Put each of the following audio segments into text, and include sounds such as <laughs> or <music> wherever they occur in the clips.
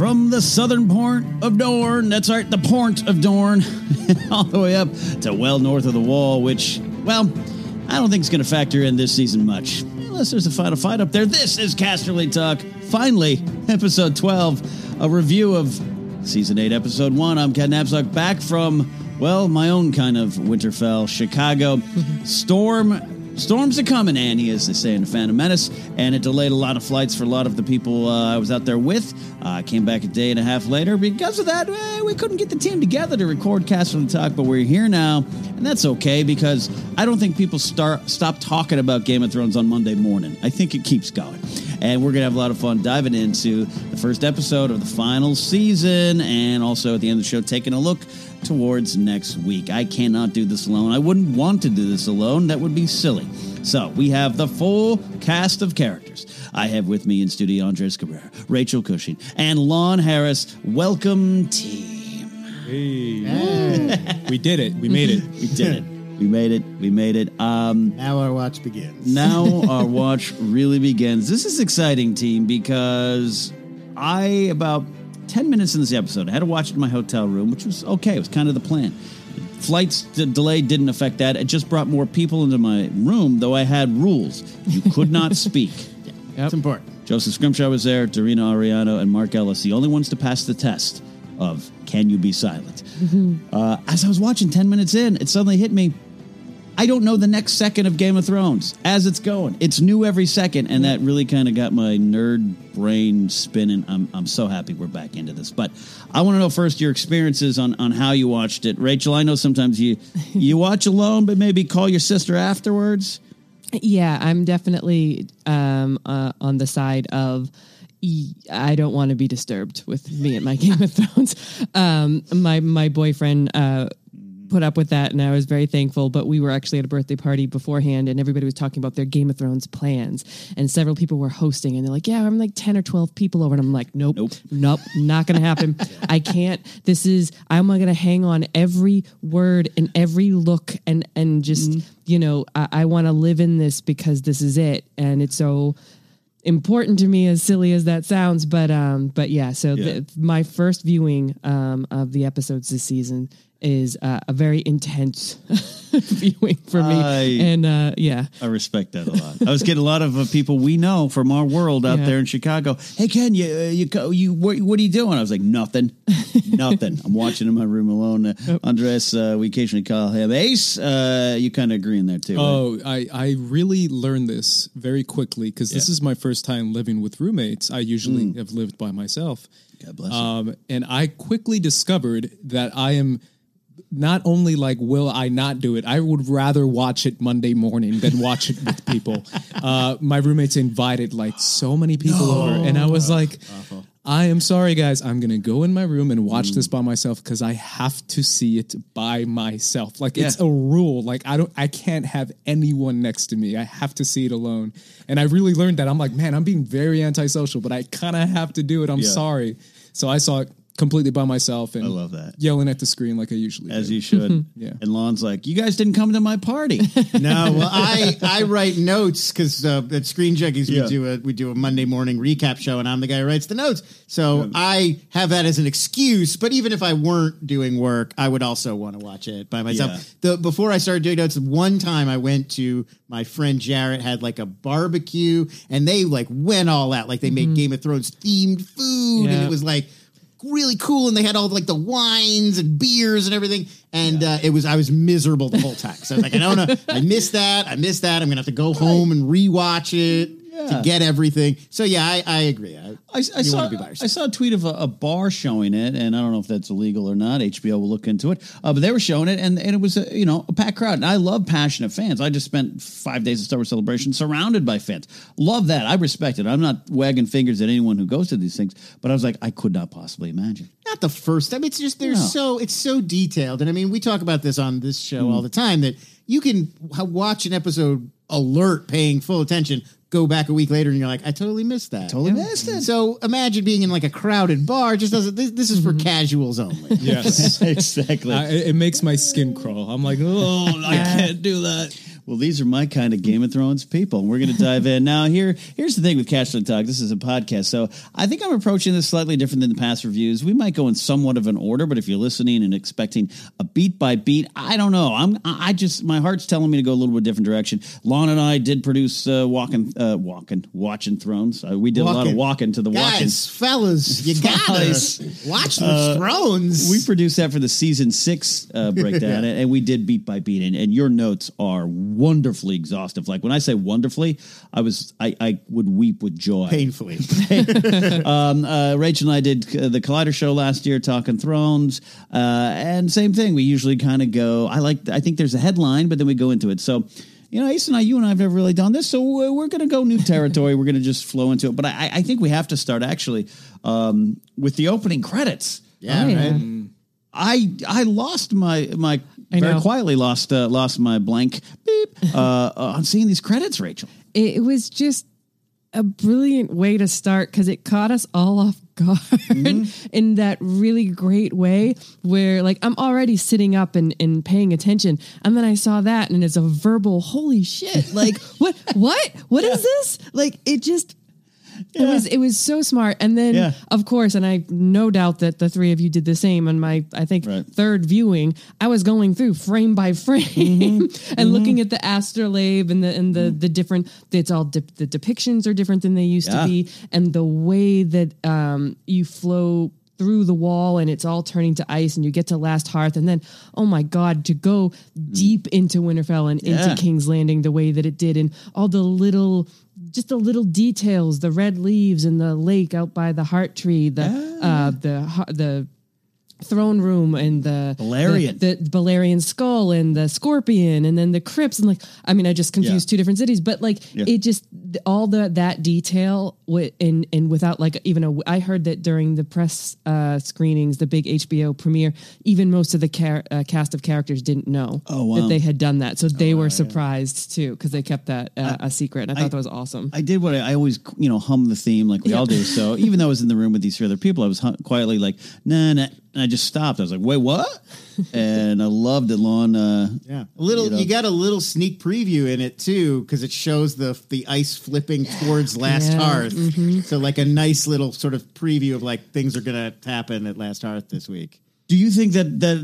From the southern port of Dorne, that's right, the port of Dorne, <laughs> all the way up to well north of the wall, which, well, I don't think is going to factor in this season much. Unless there's a final fight up there. This is Casterly Talk. Finally, episode 12, a review of season 8, episode 1. I'm Ken Napzok, back from, well, my own kind of Winterfell, Chicago. <laughs> Storm Storms are coming, Annie, as they say in the Phantom Menace, and it delayed a lot of flights for a lot of the people uh, I was out there with. Uh, I came back a day and a half later. Because of that, eh, we couldn't get the team together to record Cast from the Talk, but we're here now, and that's okay because I don't think people start stop talking about Game of Thrones on Monday morning. I think it keeps going. And we're going to have a lot of fun diving into the first episode of the final season, and also at the end of the show, taking a look towards next week. I cannot do this alone. I wouldn't want to do this alone. That would be silly. So we have the full cast of characters. I have with me in studio Andres Cabrera, Rachel Cushing, and Lon Harris. Welcome, team. Hey, we did it. We made it. We did it. We made it. We made it. Um, Now our watch begins. now <laughs> our watch really begins. This is exciting, team, because I about ten minutes in this episode, I had to watch it in my hotel room, which was okay. It was kind of the plan. Flights d- delay didn't affect that. It just brought more people into my room, though I had rules. You could not <laughs> speak. It's important. Joseph Scrimshaw was there, Dorina Ariano, and Mark Ellis, the only ones to pass the test of can you be silent. Uh, as I was watching 10 minutes in, it suddenly hit me. I don't know the next second of Game of Thrones as it's going. It's new every second, and that really kind of got my nerd brain spinning. I'm, I'm so happy we're back into this. But I want to know first your experiences on, on how you watched it. Rachel, I know sometimes you <laughs> you watch alone, but maybe call your sister afterwards. Yeah, I'm definitely um, uh, on the side of I don't want to be disturbed with me and my Game of Thrones. Um, my my boyfriend uh, put up with that, and I was very thankful. But we were actually at a birthday party beforehand, and everybody was talking about their Game of Thrones plans, and several people were hosting, and they're like, "Yeah, I'm like ten or twelve people over," and I'm like, "Nope, Nope. nope, not going to happen. <laughs> I can't. This is I'm going to hang on every word and every look and and just you know I, I want to live in this because this is it, and it's so important to me as silly as that sounds but um but yeah so Yeah. The, my first viewing um of the episodes this season is uh, a very intense <laughs> viewing for me I- and uh yeah I respect that a lot. I was getting a lot of uh, people we know from our world out Yeah. there in Chicago. Hey Ken, you uh, you you what, what are you doing? I was like nothing, <laughs> nothing. I'm watching in my room alone. Uh, Andres, uh, we occasionally call him Ace. Uh, you kind of agree in there too. right? Oh, I, I really learned this very quickly because this is my first time living with roommates. I usually have lived by myself. God bless you. Um, and I quickly discovered that I am not only like, will I not do it? I would rather watch it Monday morning than watch it with people. <laughs> Uh, my roommates invited like so many people over, and I was like, I am sorry, guys. I'm gonna go in my room and watch this by myself because I have to see it by myself. Like it's a rule. Like I don't, I can't have anyone next to me. I have to see it alone. And I really learned that. I'm like, man, I'm being very antisocial, but I kind of have to do it. I'm Yeah. sorry. So I saw it completely by myself and I love that. yelling at the screen like I usually do. As do. you should. <laughs> Yeah. And Lon's like, you guys didn't come to my party. <laughs> No, well, I I write notes because uh, at Screen Junkies Yeah. we do a we do a Monday morning recap show, and I'm the guy who writes the notes. So I have that as an excuse. But even if I weren't doing work, I would also want to watch it by myself. Yeah. The before I started doing notes, one time I went to my friend Jarrett had like a barbecue, and they like went all out. Like they made Game of Thrones themed food, and Yeah. it was like really cool and they had all like the wines and beers and everything and uh, it was i was miserable the whole time. So i was like i don't know. I missed that i missed that. I'm gonna have to go home and rewatch it to get everything. So yeah, I, I agree. I, I, I saw I saw a tweet of a, a bar showing it, and I don't know if that's illegal or not. HBO will look into it, uh, but they were showing it, and, and it was a, you know a packed crowd. And I love passionate fans. I just spent five days of Star Wars Celebration surrounded by fans. Love that. I respect it. I'm not wagging fingers at anyone who goes to these things, but I was like, I could not possibly imagine. not the first time. It's just they're No. so it's so detailed, and I mean we talk about this on this show Mm. all the time that you can watch an episode alert, paying full attention, go back a week later, and you're like, I totally missed that. Totally missed it. So imagine being in like a crowded bar. Just doesn't. This, this is for casuals only. <laughs> Yes. <laughs> exactly. I, it it makes my skin crawl. I'm like, oh, I can't do that. Well, these are my kind of Game of Thrones people. and We're going to dive in now. Here, here's the thing with Cashflow Talk. This is a podcast, so I think I'm approaching this slightly different than the past reviews. We might go in somewhat of an order, but if you're listening and expecting a beat by beat, I don't know. I'm, I just my heart's telling me to go a little bit different direction. Lon and I did produce uh, walking, uh, walking, watching Thrones. Uh, we did a lot of Walking. walking to the walking. Guys, fellas, you gotta watch the Thrones. We produced that for the season six uh, <laughs> breakdown, and, and we did beat by beat, and, and your notes are wonderfully exhaustive. Like when I say wonderfully, I was I, I would weep with joy. painfully. <laughs> Um, uh, Rachel and I did uh, the Collider show last year, talking Thrones, uh, and same thing. We usually kind of go. I like. I think there's a headline, but then we go into it. So. You know, Ace and I, you and I have never really done this, so uh, we're going to go new territory. we're going to just flow into it. But I, I think we have to start actually um, with the opening credits. Yeah, Oh, yeah. right. I I lost my my I very know. quietly lost uh, lost my blank beep uh, uh, <laughs> on seeing these credits, Rachel. it, it was just a brilliant way to start because it caught us all off <laughs> guard Mm-hmm. in that really great way where like I'm already sitting up and, and paying attention and then I saw that and it's a verbal holy shit like <laughs> what what? What is this? Like it just it was it was so smart and then Yeah. of course and I no doubt that the three of you did the same on my I think Right. third viewing I was going through frame by <laughs> frame Mm-hmm. and looking at the astrolabe and the and the the different it's all dip, the depictions are different than they used Yeah. to be and the way that um you flow through the wall and it's all turning to ice and you get to last hearth and then oh my god to go deep into winterfell and Yeah. into king's landing the way that it did and all the little just the little details the red leaves in the lake out by the heart tree the uh the har- the throne room and the Balerion. the, the Balerion skull and the scorpion and then the crypts and like I mean I just confused Yeah. two different cities but like Yeah. it just all the that detail and and without like even a I heard that during the press uh screenings the big HBO premiere even most of the car- uh, cast of characters didn't know Oh, wow. that they had done that so they were surprised too because they kept that uh, a secret and I thought that was awesome I did what I, I always, you know, hum the theme like we all do. So even though I was in the room with these three other people, I was hum- quietly like, nah, nah. And I just stopped. I was like, wait, what? <laughs> and I loved it, Lon. Uh, Yeah, a little. You You, got a little sneak preview in it too, because it shows the the ice flipping towards Last Yeah, Hearth. So like a nice little sort of preview of like things are gonna happen at Last Hearth this week. Do you think that that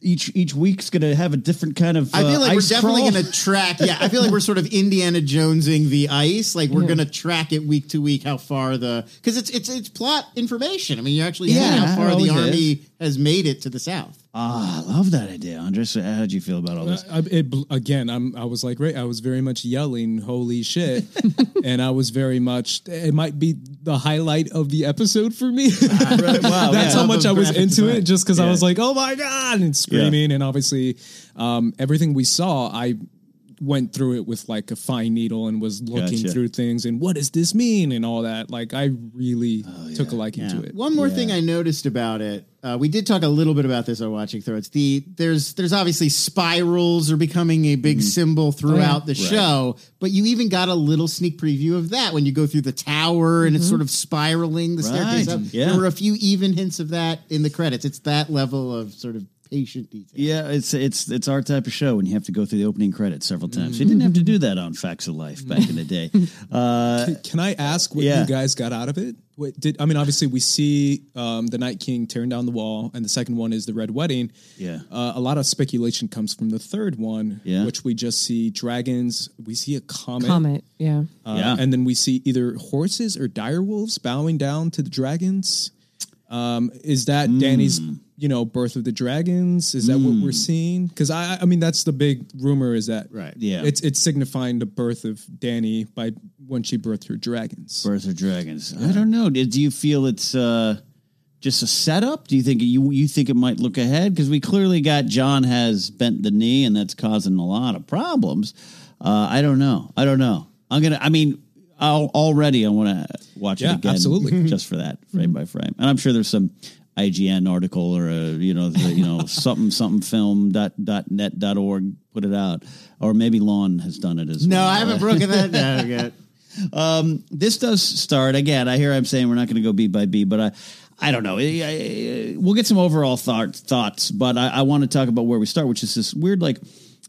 each each week's going to have a different kind of? I feel uh, like we're definitely going to track. Yeah, I feel like we're sort of Indiana Jonesing the ice. Like we're Yeah. going to track it week to week how far the because it's it's it's plot information. I mean, you actually see Yeah, how far the always army has made it to the south. Ah, I love that idea, Andres. How did you feel about all this? I, it, again, I'm. I was like, right. I was very much yelling, "Holy shit!" <laughs> and I was very much. It might be the highlight of the episode for me. <laughs> Right, wow, That's yeah. how much I was into design. it, just because I was like, "Oh my god!" and screaming, and obviously, um, everything we saw, I went through it with like a fine needle and was looking Gotcha. through things and what does this mean and all that. Like, I really took a liking to it. One more thing I noticed about it, uh, we did talk a little bit about this on Watching Thrones. The there's there's obviously spirals are becoming a Mm-hmm. big symbol throughout Oh, the show, but you even got a little sneak preview of that when you go through the tower and it's sort of spiraling the staircase Mm-hmm. Up. yeah. There were a few even hints of that in the credits. It's that level of sort of patient detail. Yeah, it's it's it's our type of show, and you have to go through the opening credits several times. You didn't have to do that on Facts of Life back in the <laughs> day. Uh, Can, can I ask what yeah. you guys got out of it? What did I mean? Obviously, we see um, the Night King tearing down the wall, and the second one is the Red Wedding. Yeah. uh, a lot of speculation comes from the third one, Yeah. which we just see dragons. We see a comet, Comet, yeah. uh, Yeah. and then we see either horses or dire wolves bowing down to the dragons. Um, is that Hmm. Dany's, you know, birth of the dragons? Is that what we're seeing? Because I, I mean, that's the big rumor is that Right. Yeah. it's it's signifying the birth of Dany by when she birthed her dragons. Birth of Dragons. I don't know. Do do you feel it's uh, just a setup? Do you think you you think it might look ahead? Because we clearly got Jon has bent the knee, and that's causing a lot of problems. Uh, I don't know. I don't know. I'm gonna. I mean, I'll, already I want to watch Yeah, it again, absolutely. <laughs> just for that, frame mm-hmm. by frame. And I'm sure there's some IGN article or a you know the, you know <laughs> something something film dot dot net dot org put it out, or maybe Lon has done it as No, well. No, I haven't broken that <laughs> down yet. Um, this does start again. I hear I'm saying we're not going to go beat by beat, but I, I don't know. I- I- we'll get some overall thought, thoughts, but I, I want to talk about where we start, which is this weird, like,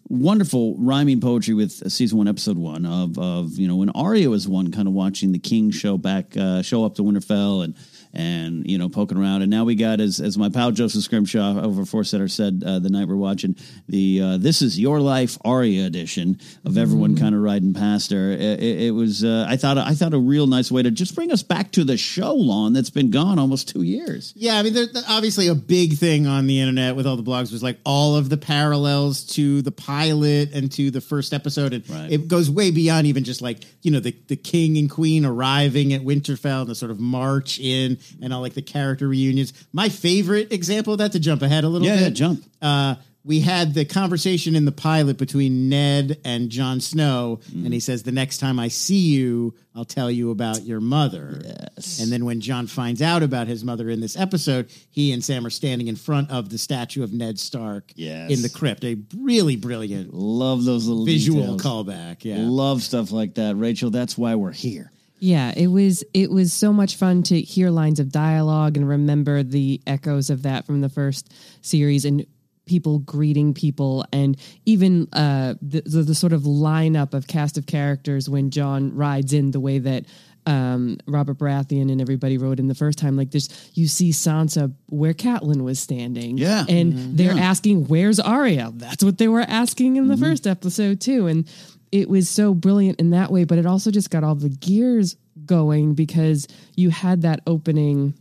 wonderful rhyming poetry with season one, episode one of of you know when Arya was one, kind of watching the King show back, uh, show up to Winterfell and. And you know, poking around, and now we got as as my pal Joseph Scrimshaw over Four Setter said uh, the night we're watching the uh, "This Is Your Life" Arya edition of everyone kind of riding past her. It, it, it was uh, I thought I thought a real nice way to just bring us back to the show, lawn that's been gone almost two years. Yeah, I mean, there's obviously a big thing on the internet with all the blogs was like all of the parallels to the pilot and to the first episode, and Right. it goes way beyond even just like you know the the king and queen arriving at Winterfell and the sort of march in and all like the character reunions. My favorite example of that to jump ahead a little Yeah, bit, yeah, jump. Uh, we had the conversation in the pilot between Ned and Jon Snow, Mm. and he says, "The next time I see you, I'll tell you about your mother." Yes. And then when Jon finds out about his mother in this episode, he and Sam are standing in front of the statue of Ned Stark Yes. in the crypt. A really brilliant Love those little visual details. callback. Yeah. Love stuff like that, Rachel. That's why we're here. Yeah, it was it was so much fun to hear lines of dialogue and remember the echoes of that from the first series and people greeting people and even uh, the, the the sort of lineup of cast of characters when Jon rides in the way that um, Robert Baratheon and everybody rode in the first time. Like this, you see Sansa where Catelyn was standing, Yeah. and they're asking, "Where's Arya?" That's what they were asking in the first episode too, and it was so brilliant in that way. But it also just got all the gears going because you had that opening,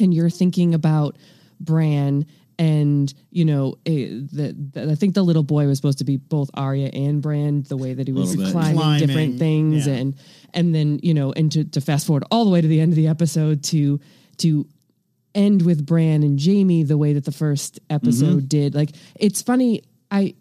and you're thinking about Bran. And you know, eh, the, the, I think the little boy was supposed to be both Arya and Bran. The way that he was climbing, Climbing, different things, yeah. and and then you know, and to, to fast forward all the way to the end of the episode to to end with Bran and Jaime the way that the first episode did. Like it's funny, I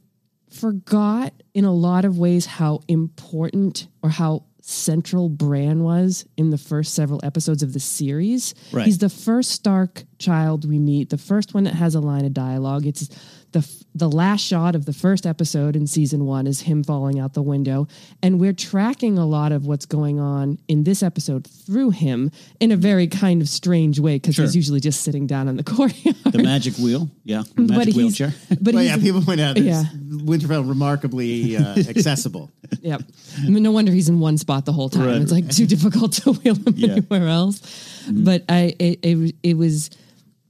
forgot in a lot of ways how important or how central Bran was in the first several episodes of the series. Right. He's the first Stark child we meet, the first one that has a line of dialogue. It's the f- the last shot of the first episode in season 1 is him falling out the window and we're tracking a lot of what's going on in this episode through him in a very kind of strange way because Sure. he's usually just sitting down in the <laughs> courtyard. The magic wheel, yeah, the magic but he's wheelchair. but But he's, yeah, people point out that Yeah. Winterfell remarkably uh, <laughs> accessible. Yep. I mean, no wonder he's in one spot the whole time. Right. It's like too difficult to wheel him Yeah. anywhere else. But I, it, it, it was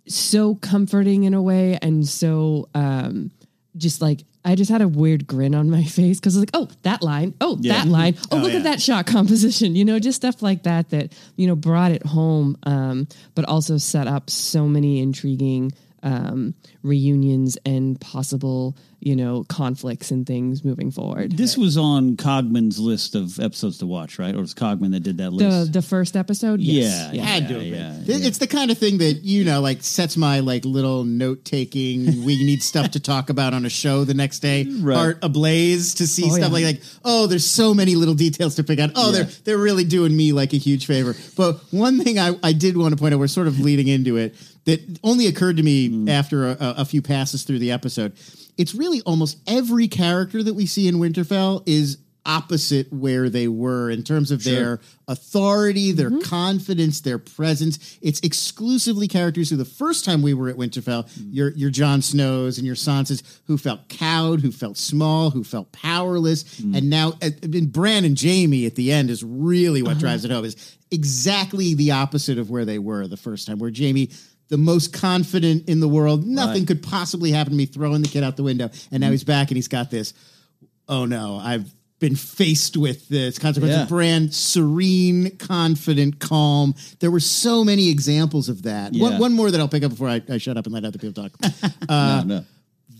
so comforting in a way, and so um, just like I just had a weird grin on my <laughs> face because I was like, oh, that line, oh, Yeah. that line, oh, look yeah. at that shot composition, you know, just stuff like that that you know brought it home, um, but also set up so many intriguing um, reunions and possible you know conflicts and things moving forward. This was on Cogman's list of episodes to watch, right? Or it was Cogman that did that The list? the first episode, yes. Yeah, Had to have yeah, been. yeah. It's the kind of thing that you know, like sets my like little note taking. <laughs> we need stuff to talk about on a show the next day. Right. Heart ablaze to see Oh, stuff yeah. like like oh, there's so many little details to pick out. Oh, Yeah. they're they're really doing me like a huge favor. But one thing I I did want to point out, we're sort of leading into it that only occurred to me Mm. after a, a few passes through the episode. It's really almost every character that we see in Winterfell is opposite where they were in terms of their authority, their confidence, their presence. It's exclusively characters who the first time we were at Winterfell, your your Jon Snows and your Sansas, who felt cowed, who felt small, who felt powerless, and now uh, and Bran and Jaime at the end is really what drives it home. Is exactly the opposite of where they were the first time, where Jaime. The most confident in the world. Nothing Right. could possibly happen to me. Throwing the kid out the window, and now mm-hmm. he's back, and he's got this oh no, I've been faced with this consequence Yeah. of brand serene, confident, calm. There were so many examples of that. Yeah. One, one more that I'll pick up before I, I shut up and let other people talk. <laughs> no, uh, no.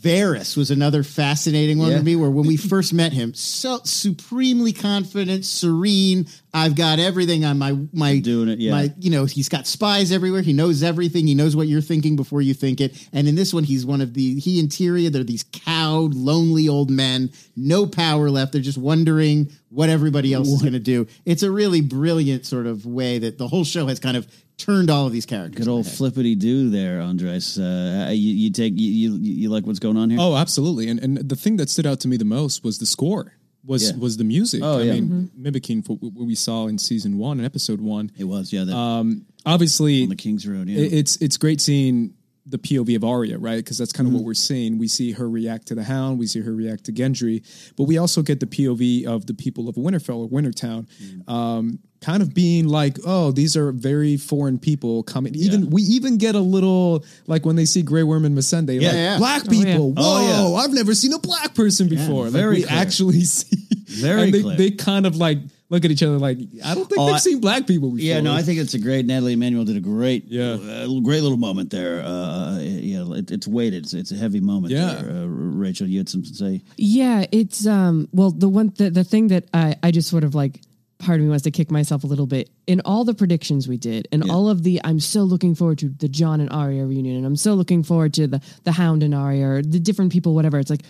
Varys was another fascinating one Yeah. to me. Where when we first met him, so supremely confident, serene. I've got everything on my my Doing it, yeah. My you know he's got spies everywhere. He knows everything. He knows what you're thinking before you think it. And in this one, he's one of the he and Tyrion. They're these cowed, lonely old men, no power left. They're just wondering what everybody else is going to do. It's a really brilliant sort of way that the whole show has kind of turned all of these characters. Good old flippity do there, Andres. Uh, you, you take you, you you like what's going on here? Oh, absolutely. And and the thing that stood out to me the most was the score. Was Yeah. was the music? Oh, I yeah. mean, mimicking what we saw in season one and episode one. it was yeah. The, Um, obviously, on the King's Road. Yeah. it's it's great seeing the POV of Arya, right? Because that's kind of what we're seeing. We see her react to the Hound, we see her react to Gendry, but we also get the POV of the people of Winterfell or Wintertown, um, kind of being like, "Oh, these are very foreign people coming." Even we even get a little like when they see Grey Worm and Missandei, Yeah, like yeah. black Oh, yeah. people. Whoa, Oh, yeah. I've never seen a black person before. very like, we clear. actually <laughs> see. Very and they, clear. they kind of like look at each other like, I don't think Oh, they've I- seen black people before. Yeah, no, I think it's a great. Nathalie Emmanuel did a great, Yeah. uh, great little moment there. Uh, yeah, it, it's weighted. It's, it's a heavy moment. Yeah. there. Uh, Rachel, you had something to say. Yeah, it's um well the one the, the thing that I I just sort of like part of me wants to kick myself a little bit in all the predictions we did and all of the I'm so looking forward to the Jon and Arya reunion and I'm so looking forward to the the Hound and Arya or the different people whatever. It's like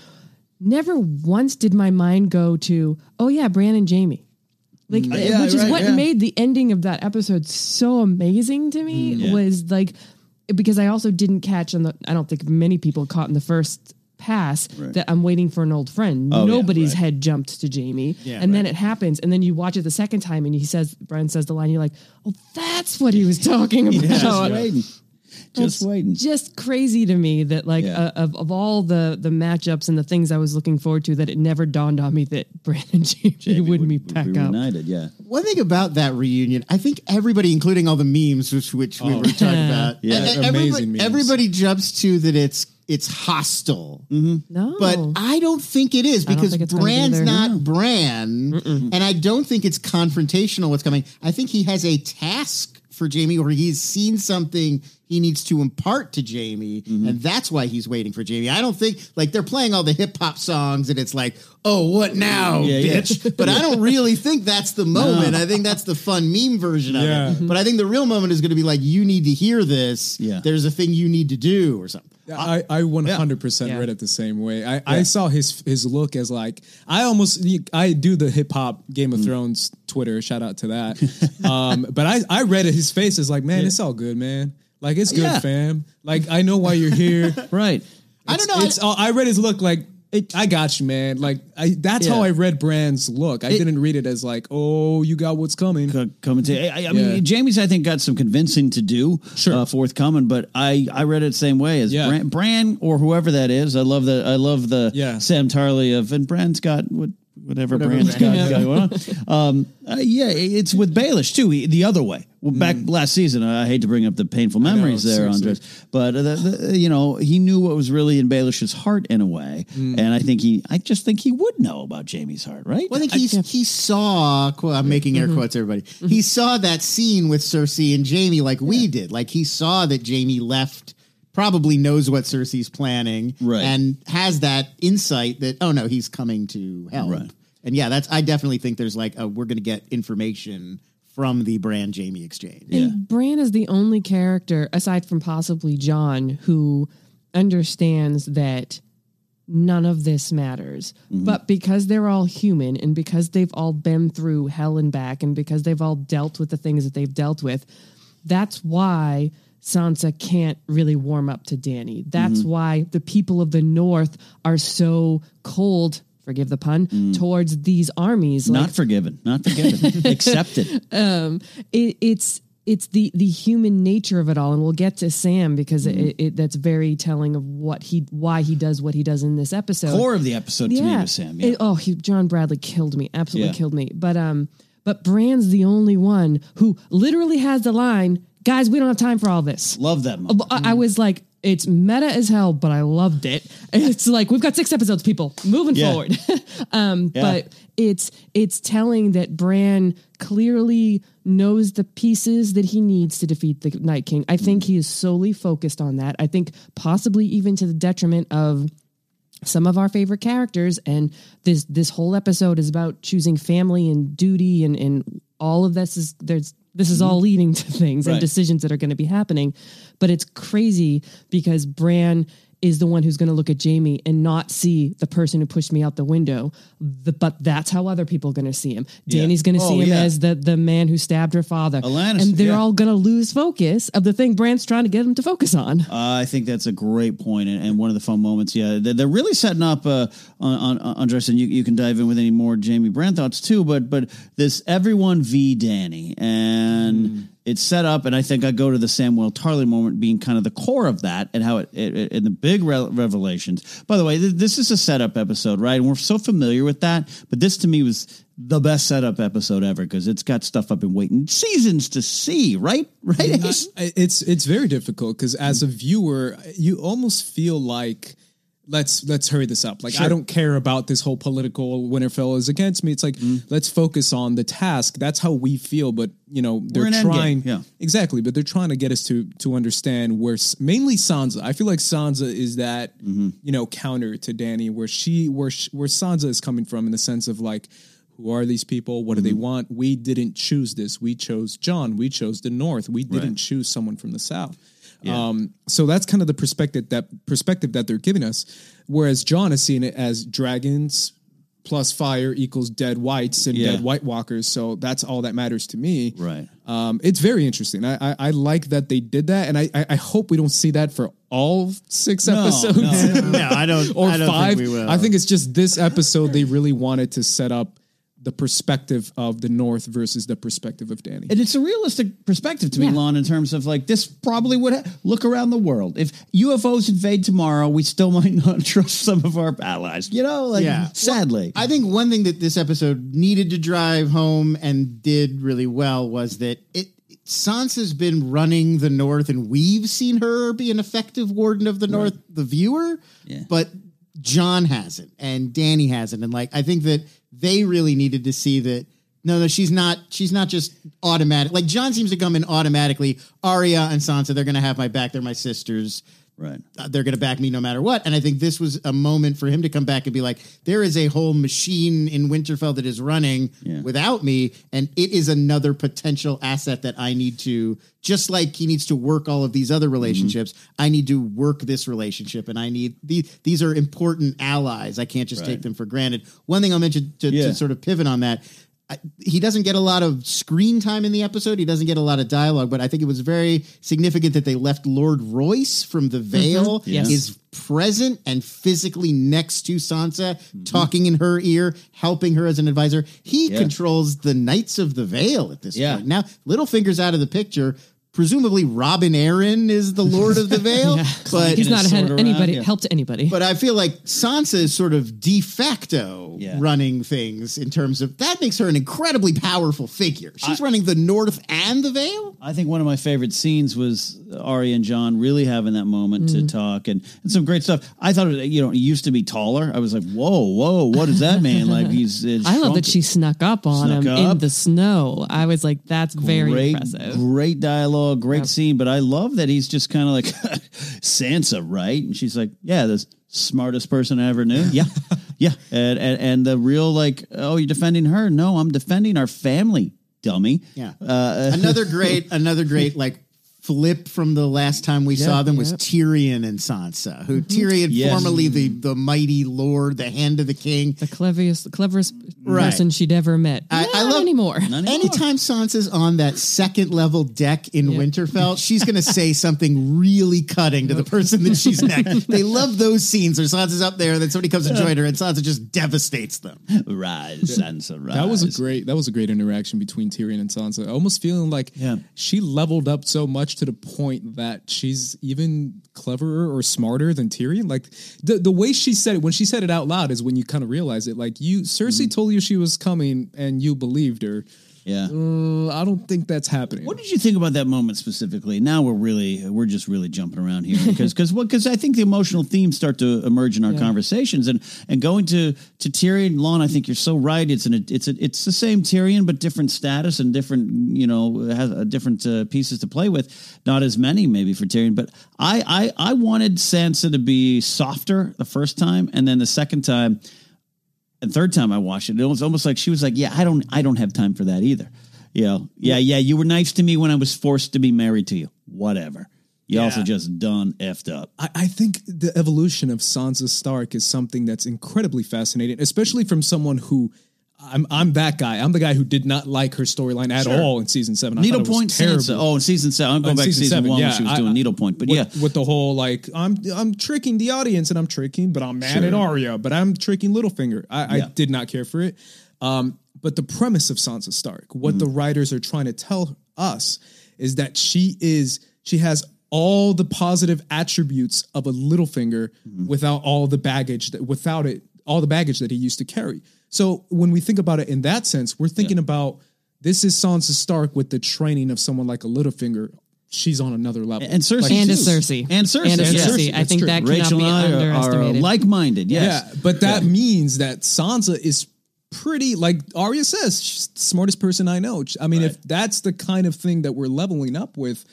never once did my mind go to oh yeah Bran and Jaime. Like uh, yeah, which is right, what yeah. made the ending of that episode so amazing to me was like because I also didn't catch on the I don't think many people caught in the first pass that I'm waiting for an old friend. Oh, yeah, Nobody's right. head jumped to Jaime. Yeah, and then it happens and then you watch it the second time and he says Bran says the line you're like, "Oh, that's what he was talking <laughs> about." Just waiting. Just It's waiting. Just crazy to me that like Yeah. uh, of of all the the matchups and the things I was looking forward to that it never dawned on me that <laughs> Brandon Jaime, Jaime wouldn't would- be back would be up. Reunited, yeah. One thing about that reunion, I think everybody, including all the memes, which, which we were talking about, Yeah. Amazing everybody, memes. everybody jumps to that it's it's hostile. Mm-hmm. No. But I don't think it is because think it's gonna be Bran's either. not Bran, and I don't think it's confrontational. What's coming? I think he has a task for Jaime, or he's seen something he needs to impart to Jaime, mm-hmm. and that's why he's waiting for Jaime. I don't think like they're playing all the hip hop songs, and it's like, oh, what now, Yeah, yeah. bitch? But I don't really think that's the <laughs> moment. I think that's the fun meme version of Yeah. it. But I think the real moment is going to be like, you need to hear this. Yeah. There's a thing you need to do, or something. I, I 100% Yeah. read it the same way. I, I saw his his look as like I almost I do the hip hop Game Mm. of Thrones Twitter shout out to that. <laughs> um, but I I read it his face is like man it's all good man like it's good Yeah. fam like I know why you're here. <laughs> Right. I don't know. It's all, I read his look like I got you man like I that's how I read Bran's look. I didn't read it as like oh you got what's coming. Co- Coming to, I, I mean, Jaime's I think got some convincing to do, Sure. uh, forthcoming. But I, I read it the same way as Yeah. Bran, Bran or whoever that is. I love the, I love the Yeah. Sam Tarly of, and Bran's got what, whatever, Whatever Bran's Bran- got, going on. Um, uh, yeah, it's with Baelish too. He, the other way. Well, back last season, I hate to bring up the painful memories there, seriously. Andres, but uh, the, the, you know he knew what was really in Baelish's heart in a way, and I think he, I just think he would know about Jaime's heart, right? Well, I think he's, he saw. I'm making air quotes, everybody. He saw that scene with Cersei and Jaime like we did. Like he saw that Jaime left. Probably knows what Cersei's planning, Right. And has that insight that oh no, he's coming to help. Right. And yeah, that's I definitely think there's like a, we're going to get information from the Bran Jaime exchange. And Bran is the only character, aside from possibly Jon, who understands that none of this matters. Mm-hmm. But because they're all human and because they've all been through hell and back and because they've all dealt with the things that they've dealt with, that's why Sansa can't really warm up to Dany. That's why the people of the North are so cold. Forgive the pun towards these armies. Like, not forgiven, not forgiven, <laughs> accepted. it, it's it's the the human nature of it all and we'll get to sam because Mm-hmm. it, it that's very telling of what he why he does what he does in this episode Core of the episode to me was Sam. Yeah. It- oh he, john bradley killed me absolutely Yeah. killed me but um but Bran's the only one who literally has the line guys we don't have time for all this Love that. I, Moment. I was like it's meta as hell but i loved it <laughs> it's like we've got six episodes people moving Yeah. forward <laughs> um Yeah. but it's it's telling that Bran clearly knows the pieces that he needs to defeat the Night King. I think he is solely focused on that. I think possibly even to the detriment of some of our favorite characters and this this whole episode is about choosing family and duty and and all of this is there's this is all mm-hmm. leading to things and decisions that are going to be happening. But it's crazy because Bran is the one who's going to look at Jaime and not see the person who pushed me out the window the, but that's how other people are going to see him Dany's going to Oh, see him yeah. as the the man who stabbed her father Alanis, and they're yeah. all going to lose focus of the thing Bran's trying to get them to focus on Uh, I think that's a great point and, and one of the fun moments. Yeah, they're, they're really setting up uh, on, on, Andres, and you, you can dive in with any more Jaime Bran thoughts too. But but this everyone v Dany, and it's set up, and I think I go to the Samwell Tarly moment being kind of the core of that, and how it, it, and the big re- revelations. By the way, th- this is a setup episode, right? And we're so familiar with that, but this to me was the best setup episode ever because it's got stuff I've been waiting seasons to see. Right, <laughs> right. I- it's it's very difficult because as a viewer, you almost feel like let's let's hurry this up. Like I don't care about this whole political Winterfell is against me. It's like Mm-hmm. let's focus on the task. That's how we feel. But you know they're trying, yeah. exactly. But they're trying to get us to to understand where mainly Sansa. I feel like Sansa is that Mm-hmm. you know counter to Dany, where she where sh where Sansa is coming from in the sense of like. Who are these people? What do Mm-hmm. they want? We didn't choose this. We chose Jon. We chose the North. We didn't choose someone from the South. Um, so that's kind of the perspective that perspective that they're giving us. Whereas Jon is seeing it as dragons plus fire equals dead whites and Yeah. dead White Walkers. So that's all that matters to me. Right. Um, it's very interesting. I, I I like that they did that, and I I, I hope we don't see that for all six No, episodes. no. <laughs> no, I don't. or I don't five. Think we will. I think it's just this episode they really wanted to set up the perspective of the North versus the perspective of Dany. And it's a realistic perspective to me, Yeah. Lon, in terms of like this probably would ha- look around the world. If UFOs invade tomorrow, we still <laughs> might not trust some of our allies. You know, like Yeah. sadly. I think one thing that this episode needed to drive home and did really well was that it Sansa's been running the North, and we've seen her be an effective warden of the North, the viewer. Yeah. But Jon hasn't, and Dany hasn't, and like I think that they really needed to see that. No, no, she's not. She's not just automatic. Like Jon seems to come in automatically. Arya and Sansa, they're to have my back. They're my sisters right. uh, they're going to back me no matter what. And I think this was a moment for him to come back and be like, there is a whole machine in Winterfell that is running Yeah. without me. And it is another potential asset that I need to, just like he needs to work all of these other relationships, I need to work this relationship. And I need these, these are important allies. I can't just Right. take them for granted. One thing I'll mention to, Yeah. to sort of pivot on that. I, he doesn't get a lot of screen time in the episode. He doesn't get a lot of dialogue, but I think it was very significant that they left Lord Royce from the mm-hmm. Vale Yes. is present and physically next to Sansa, mm-hmm. talking in her ear, helping her as an advisor. He Yeah. controls the Knights of the Vale at this Yeah. point. Now, Littlefinger's out of the picture. Presumably, Robin Aaron is the Lord of the <laughs> Vale, but he's not his had anybody around, yeah. helped anybody but I feel like Sansa is sort of de facto Yeah. running things in terms of that makes her an incredibly powerful figure. She's running the North and the Vale. I think one of my favorite scenes was Arya and Jon really having that moment to talk and, and some great stuff. I thought, it, you know, he used to be taller. I was like, whoa, whoa, what does that mean? Like he's. <laughs> uh, I love that she snuck up on Snuck him up. in the snow. I was like, that's very great, impressive. Great dialogue, great scene. But I love that he's just kind of like <laughs> Sansa, right? And she's like, yeah, the smartest person I ever knew. <laughs> Yeah, yeah. And, and and the real like, oh, you're defending her? No, I'm defending our family, dummy. Yeah. Uh, <laughs> another great, another great like flip from the last time we saw them was Tyrion and Sansa, who mm-hmm. Tyrion, Yes. formerly the the mighty lord, the hand of the king. the cleverest, the cleverest Right. person she'd ever met. I- Not I love- anymore. anymore. Anytime Sansa's on that second level deck in Winterfell, she's going <laughs> to say something really cutting to the person that she's <laughs> next. They love those scenes where Sansa's up there and then somebody comes to join her and Sansa just devastates them. rise, Sansa, rise. That was a great. That was a great interaction between Tyrion and Sansa. Almost feeling like Yeah. she leveled up so much to the point that she's even cleverer or smarter than Tyrion. Like the the way she said it when she said it out loud is when you kind of realize it. Like you, Cersei mm-hmm. told you she was coming and you believed her. Yeah. Uh, I don't think that's happening. What did you think about that moment specifically? Now we're really we're just really jumping around here <laughs> because because what because I think the emotional themes start to emerge in our conversations and and going to to Tyrion Lon I think you're so right it's an it's a, it's the same Tyrion but different status and different you know has a different uh, pieces to play with not as many maybe for Tyrion but I I I wanted Sansa to be softer the first time and then the second time and third time I watched it, it was almost like she was like, "Yeah, I don't, I don't have time for that either." You know, yeah, yeah, you were nice to me when I was forced to be married to you. Whatever. You also just done effed up. I, I think the evolution of Sansa Stark is something that's incredibly fascinating, especially from someone who I'm I'm that guy. I'm the guy who did not like her storyline at Sure. all in season seven. I thought it was Needlepoint terrible. Sansa. Oh, in season seven. I'm going back to season season seven, one yeah, when she was I- doing I- needlepoint. But with, yeah, with the whole like I'm I'm tricking the audience and I'm tricking, but I'm mad Sure. at Arya, but I'm tricking Littlefinger. I, Yeah. I did not care for it. Um, but the premise of Sansa Stark, what Mm-hmm. the writers are trying to tell us, is that she is she has all the positive attributes of a Littlefinger Mm-hmm. without all the baggage that without it all the baggage that he used to carry. So when we think about it in that sense, we're thinking about this is Sansa Stark with the training of someone like a Littlefinger. She's on another level. and Cersei And a. Cersei. and Cersei, And a yes. Cersei. I think true. that cannot Rachel be and I are, are underestimated. like-minded. Yes, Yeah, but that means that Sansa is pretty like Arya says, she's the smartest person I know. I mean, if that's the kind of thing that we're leveling up with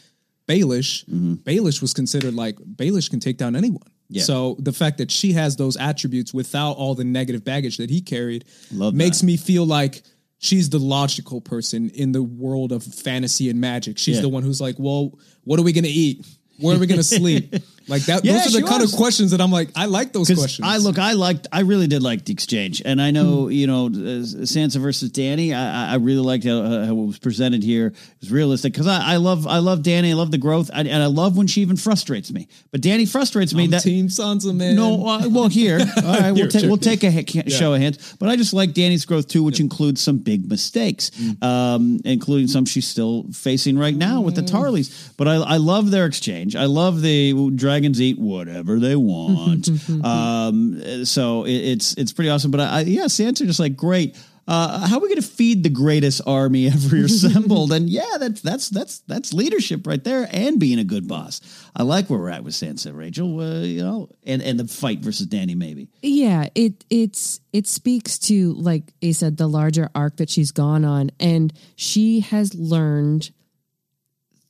Baelish, mm-hmm. Baelish was considered like Baelish can take down anyone. Yeah. So the fact that she has those attributes without all the negative baggage that he carried Love makes that. me feel like she's the logical person in the world of fantasy and magic. She's Yeah. the one who's like, well, what are we going to eat? Where are we going <laughs> to sleep? Like that. Yeah, those are the kind was. of questions that I'm like, I like those questions. I look, I liked, I really did like the exchange, and I know Hmm. you know uh, Sansa versus Dany. I, I- really liked how, uh, how it was presented here. It was realistic because I, I love, I love Dany. I love the growth, I, and I love when she even frustrates me. But Dany frustrates me. I'm that Team Sansa, man. no, uh, well here, <laughs> all right, we'll, ta- sure. we'll take a he- show of hands. But I just like Dany's growth too, which includes some big mistakes, Mm. um, including some she's still facing right now with the Mm. Tarlys. But I, I love their exchange. I love the dragons eat whatever they <laughs> want. um, so it, it's it's pretty awesome. But I, I yeah, Sansa just like great. Uh, how are we going to feed the greatest army <laughs> ever assembled? and yeah, that's that's that's that's leadership right there, and being a good boss. I like where we're at with Sansa, Rachel. Uh, you know, and and the fight versus Dany, maybe. Yeah, it it's it speaks to like I said the larger arc that she's gone on and she has learned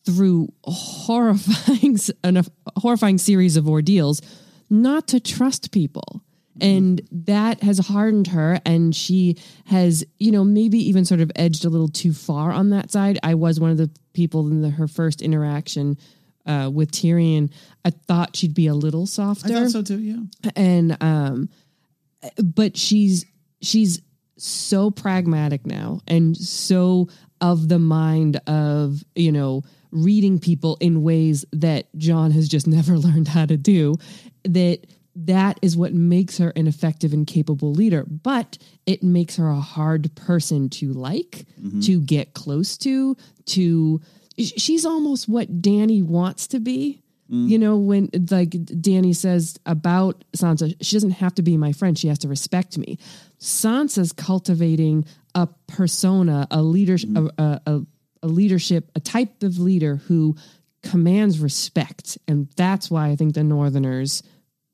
through horrifying <laughs> a horrifying series of ordeals not to trust people. And that has hardened her, and she has, you know, maybe even sort of edged a little too far on that side. I was one of the people in the, her first interaction uh, with Tyrion. I thought she'd be a little softer I think so too. Yeah. and um but she's she's so pragmatic now and so of the mind of you know reading people in ways that Jon has just <laughs> never learned how to do that that is what makes her an effective and capable leader but it makes her a hard person to like mm-hmm. to get close to to she's almost what Dany wants to be mm. you know, when like Dany says about Sansa, she doesn't have to be my friend. She has to respect me. Sansa's cultivating a persona, a leadership, mm-hmm. a, a, a, a leadership, a type of leader who commands respect, and that's why I think the Northerners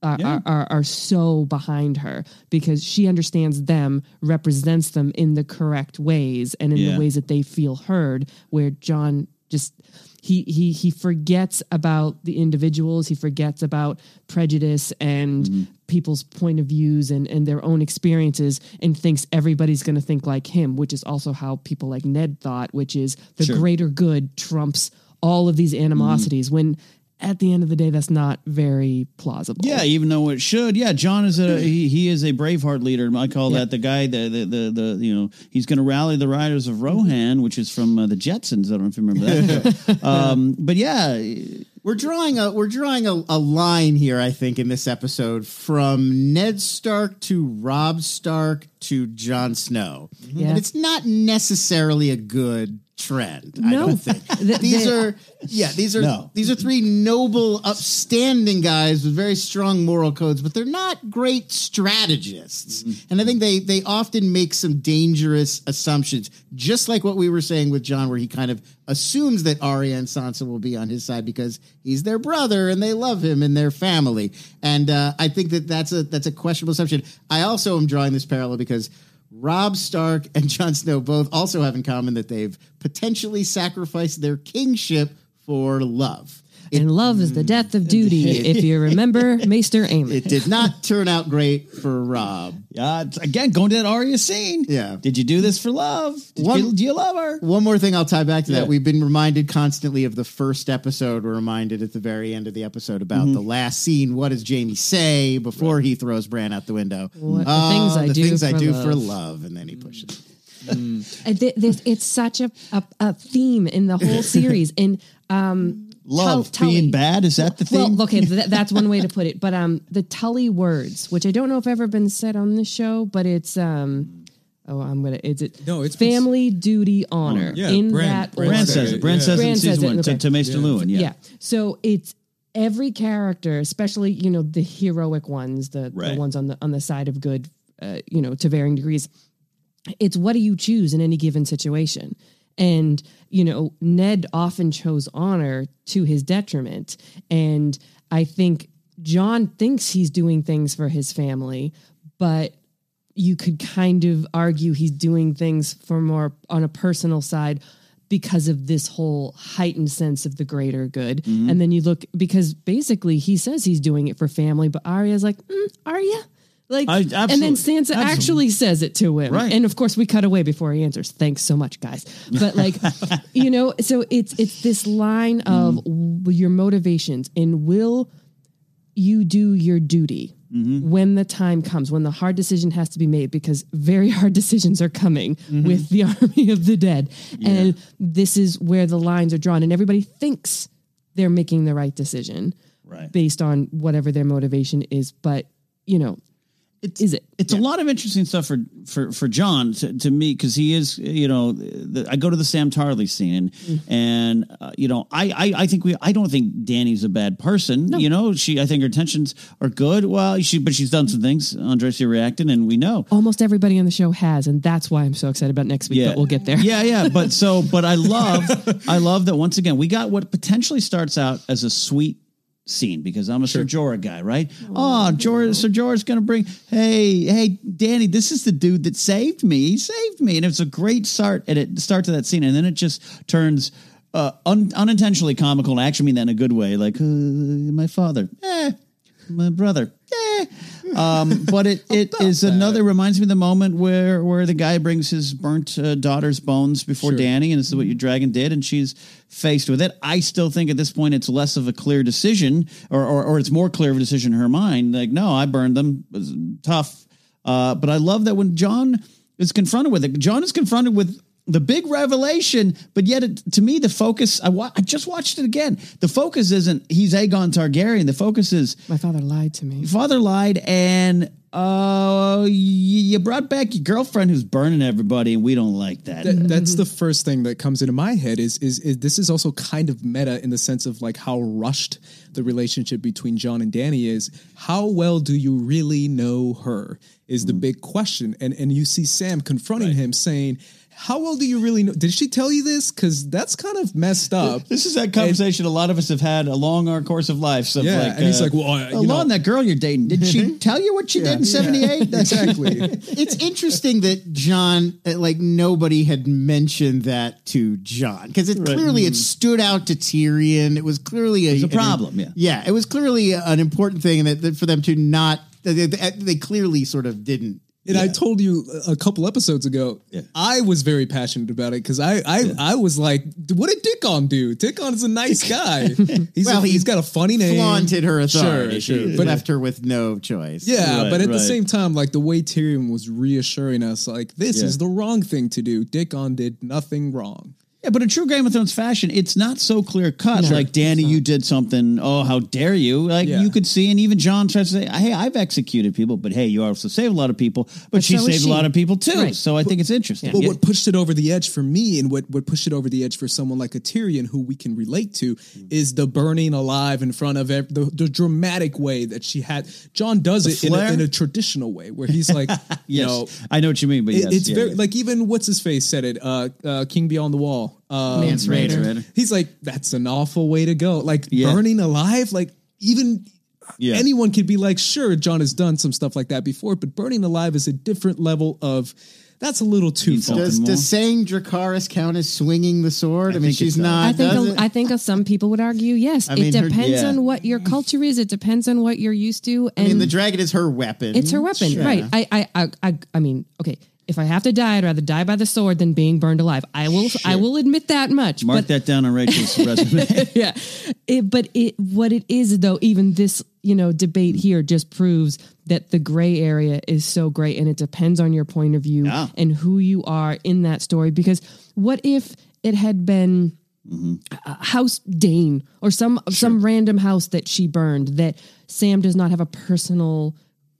uh, are, are, are, are so behind her because she understands them, represents them in the correct ways, and in Yeah. the ways that they feel heard. Where Jon just he he he forgets about the individuals. He forgets about prejudice and mm-hmm. people's point of views and and their own experiences and thinks everybody's going to think like him which is also how people like Ned thought which is the Sure. greater good trumps all of these mm-hmm. animosities. When at the end of the day that's not very plausible Yeah, even though it should. Yeah, Jon is a he, he is a Braveheart leader. I call that the guy the the the, the you know he's going to rally the riders of Rohan, which is from uh, the Jetsons. I don't know if you remember that. <laughs> um, but yeah, We're drawing a we're drawing a, a line here, I think, in this episode from Ned Stark to Robb Stark to Jon Snow, Yeah. and it's not necessarily a good trend. I No. don't think The- these the- are yeah these are No. these are three noble, upstanding guys with very strong moral codes, but they're not great strategists. And I think they they often make some dangerous assumptions, just like what we were saying with Jon, where he kind of assumes that Arya and Sansa will be on his side because he's their brother and they love him and their family. And uh, I think that that's a that's a questionable assumption. I also am drawing this parallel because. Robb Stark and Jon Snow both also have in common that they've potentially sacrificed their kingship for love. And love is the death of duty. <laughs> if you remember Maester Aemon. It did not turn out great for Robb. Yeah, again, going to that Arya scene. Yeah. Did you do this for love? Did One- you, do you love her? One more thing I'll tie back to Yeah. that. We've been reminded constantly of the first episode. We're reminded at the very end of the episode about Mm-hmm. the last scene. What does Jaime say before he throws Bran out the window? What the "Oh, things I the do things I for do love." for love. And then he pushes. Uh, th- it's such a, a, a theme in the whole <laughs> series. And um, Love Tul- being bad is that the thing? Well, okay, th- <laughs> that's one way to put it. But um, the Tully words, which I don't know if ever been said on the show, but it's um, oh, I'm gonna. Is it? No, it's been- family, duty, honor. Yeah, in Bran- that Bran Bran order. says it. Bran Yeah. says it Bran in says season it, one to, okay. to Maester Luwin. Yeah. Yeah. So it's every character, especially you know the heroic ones, the, Right. the ones on the on the side of good, uh, you know, to varying degrees. It's what do you choose in any given situation, and you know Ned often chose honor to his detriment, and I think Jon thinks he's doing things for his family, but you could kind of argue he's doing things for more on a personal side because of this whole heightened sense of the greater good. Mm-hmm. And then you look because basically he says he's doing it for family, but Arya's like, mm, are you? Like, I- and then. Sansa Absolutely. actually says it to him, Right. and of course we cut away before he answers. Thanks so much, guys. But like, <laughs> you know, so it's it's this line of Mm-hmm. your motivations and will you do your duty Mm-hmm. when the time comes, when the hard decision has to be made, because very <laughs> hard decisions are coming Mm-hmm. with the <laughs> army of the dead. And this is where the lines are drawn, and everybody thinks they're making the right decision Right. based on whatever their motivation is. But, you know, is it? It's a lot of interesting stuff for for for Jon to, to me because he is you know the, I go to the Sam Tarly scene and and uh, you know I, I I think we I don't think Dany's a bad person you know she I think her intentions are good well she but she's done some things Andres reacted and we know Almost everybody on the show has, and that's why I'm so excited about next week. But we'll get there. Yeah, yeah. But so, but I love, <laughs> I love that once again we got what potentially starts out as a sweet scene because I'm a Sir Jorah guy, right? Oh, Jorah, Sir Jorah's gonna bring. Hey, hey, Dany, this is the dude that saved me. He saved me, and it's a great start. And it start to that scene, and then it just turns. Uh, un- unintentionally comical, and I actually mean that in a good way. Like uh, my father, eh, my brother, eh. Um, but it <laughs> it is another reminds me of the moment where where the guy brings his burnt uh, daughter's bones before Dany, and this is what your dragon did, and she's faced with it. I still think at this point it's less of a clear decision, or or, or it's more clear of a decision in her mind. Like, no, I burned them. It was tough. Uh, but I love that when Jon is confronted with it, Jon is confronted with the big revelation, but yet it, to me the focus. I, wa- I just watched it again. The focus isn't he's Aegon Targaryen. The focus is My father lied to me. father lied, and uh, y- you brought back your girlfriend who's burning everybody, and we don't like that. That- that's the first thing that comes into my head is, is is this is also kind of meta in the sense of like how rushed the relationship between Jon and Dany is. How well do you really know her is the big question, and and you see Sam confronting him saying. How well do you really know? Did she tell you this? Because that's kind of messed up. This is that conversation a lot of us have had along our course of life. So Yeah, like, and he's uh, like, well, I- you Alon, know- that girl you're dating, did she <laughs> tell you what she did in '78? <laughs> exactly. <laughs> it's interesting that Jon, uh, like nobody had mentioned that to Jon because it clearly it stood out to Tyrion. It was clearly a, a an- problem, yeah. yeah. It was clearly an important thing, that, that for them to not, they, they they clearly sort of didn't. And I told you a couple episodes ago, Yeah. I was very passionate about it because I I, I was like, what did Dickon do? Dickon is a nice guy. <laughs> He's Well, a, he he's got a funny name. Flaunted her authority, Sure, sure. But left her with no choice. yeah, Right, but at the same time, like the way Tyrion was reassuring us, like this Yeah. is the wrong thing to do. Dickon did nothing wrong. Yeah, but in true Game of Thrones fashion, it's not so clear cut. like Dany, you did something. Oh, how dare you! Like Yeah. you could see, and even Jon tries to say, "Hey, I've executed people, but hey, you also saved a lot of people." But, But she so saved she. a lot of people too. Right. So I think it's interesting. But Yeah. what pushed it over the edge for me, and what what pushed it over the edge for someone like a Tyrion, who we can relate to, is the burning alive in front of ev- the, the dramatic way that she had. Jon does it in a, in a traditional way, where he's like, <laughs> you know, I know what you mean, but it- yes, it's yeah, very like even what's his face said it. Uh, uh, King Beyond the Wall. Uh, Mance Rayder. Rayder. He's like, that's an awful way to go. Like Yeah. burning alive, like even Yeah. anyone could be like, sure, Jon has done some stuff like that before, but burning alive is a different level of. That's a little too Means far. Does, more? does saying Dracarys count as swinging the sword? I, I mean, she's not. I think does a, it? I think some people would argue yes. I mean, it her- depends yeah. on what your culture is. It depends on what you're used to. I And mean, the dragon is her weapon. it's her weapon, Sure. right? I, I, I, I, I mean, okay. If I have to die, I'd rather die by the sword than being burned alive. I will, I will admit that much. Mark but that down on Rachel's <laughs> resume. <laughs> yeah, it, but it, what it is though, even this, you know, debate here just proves that the gray area is so great, and it depends on your point of view Yeah. and who you are in that story. Because what if it had been mm-hmm. a House Dayne or some some random house that she burned that Sam does not have a personal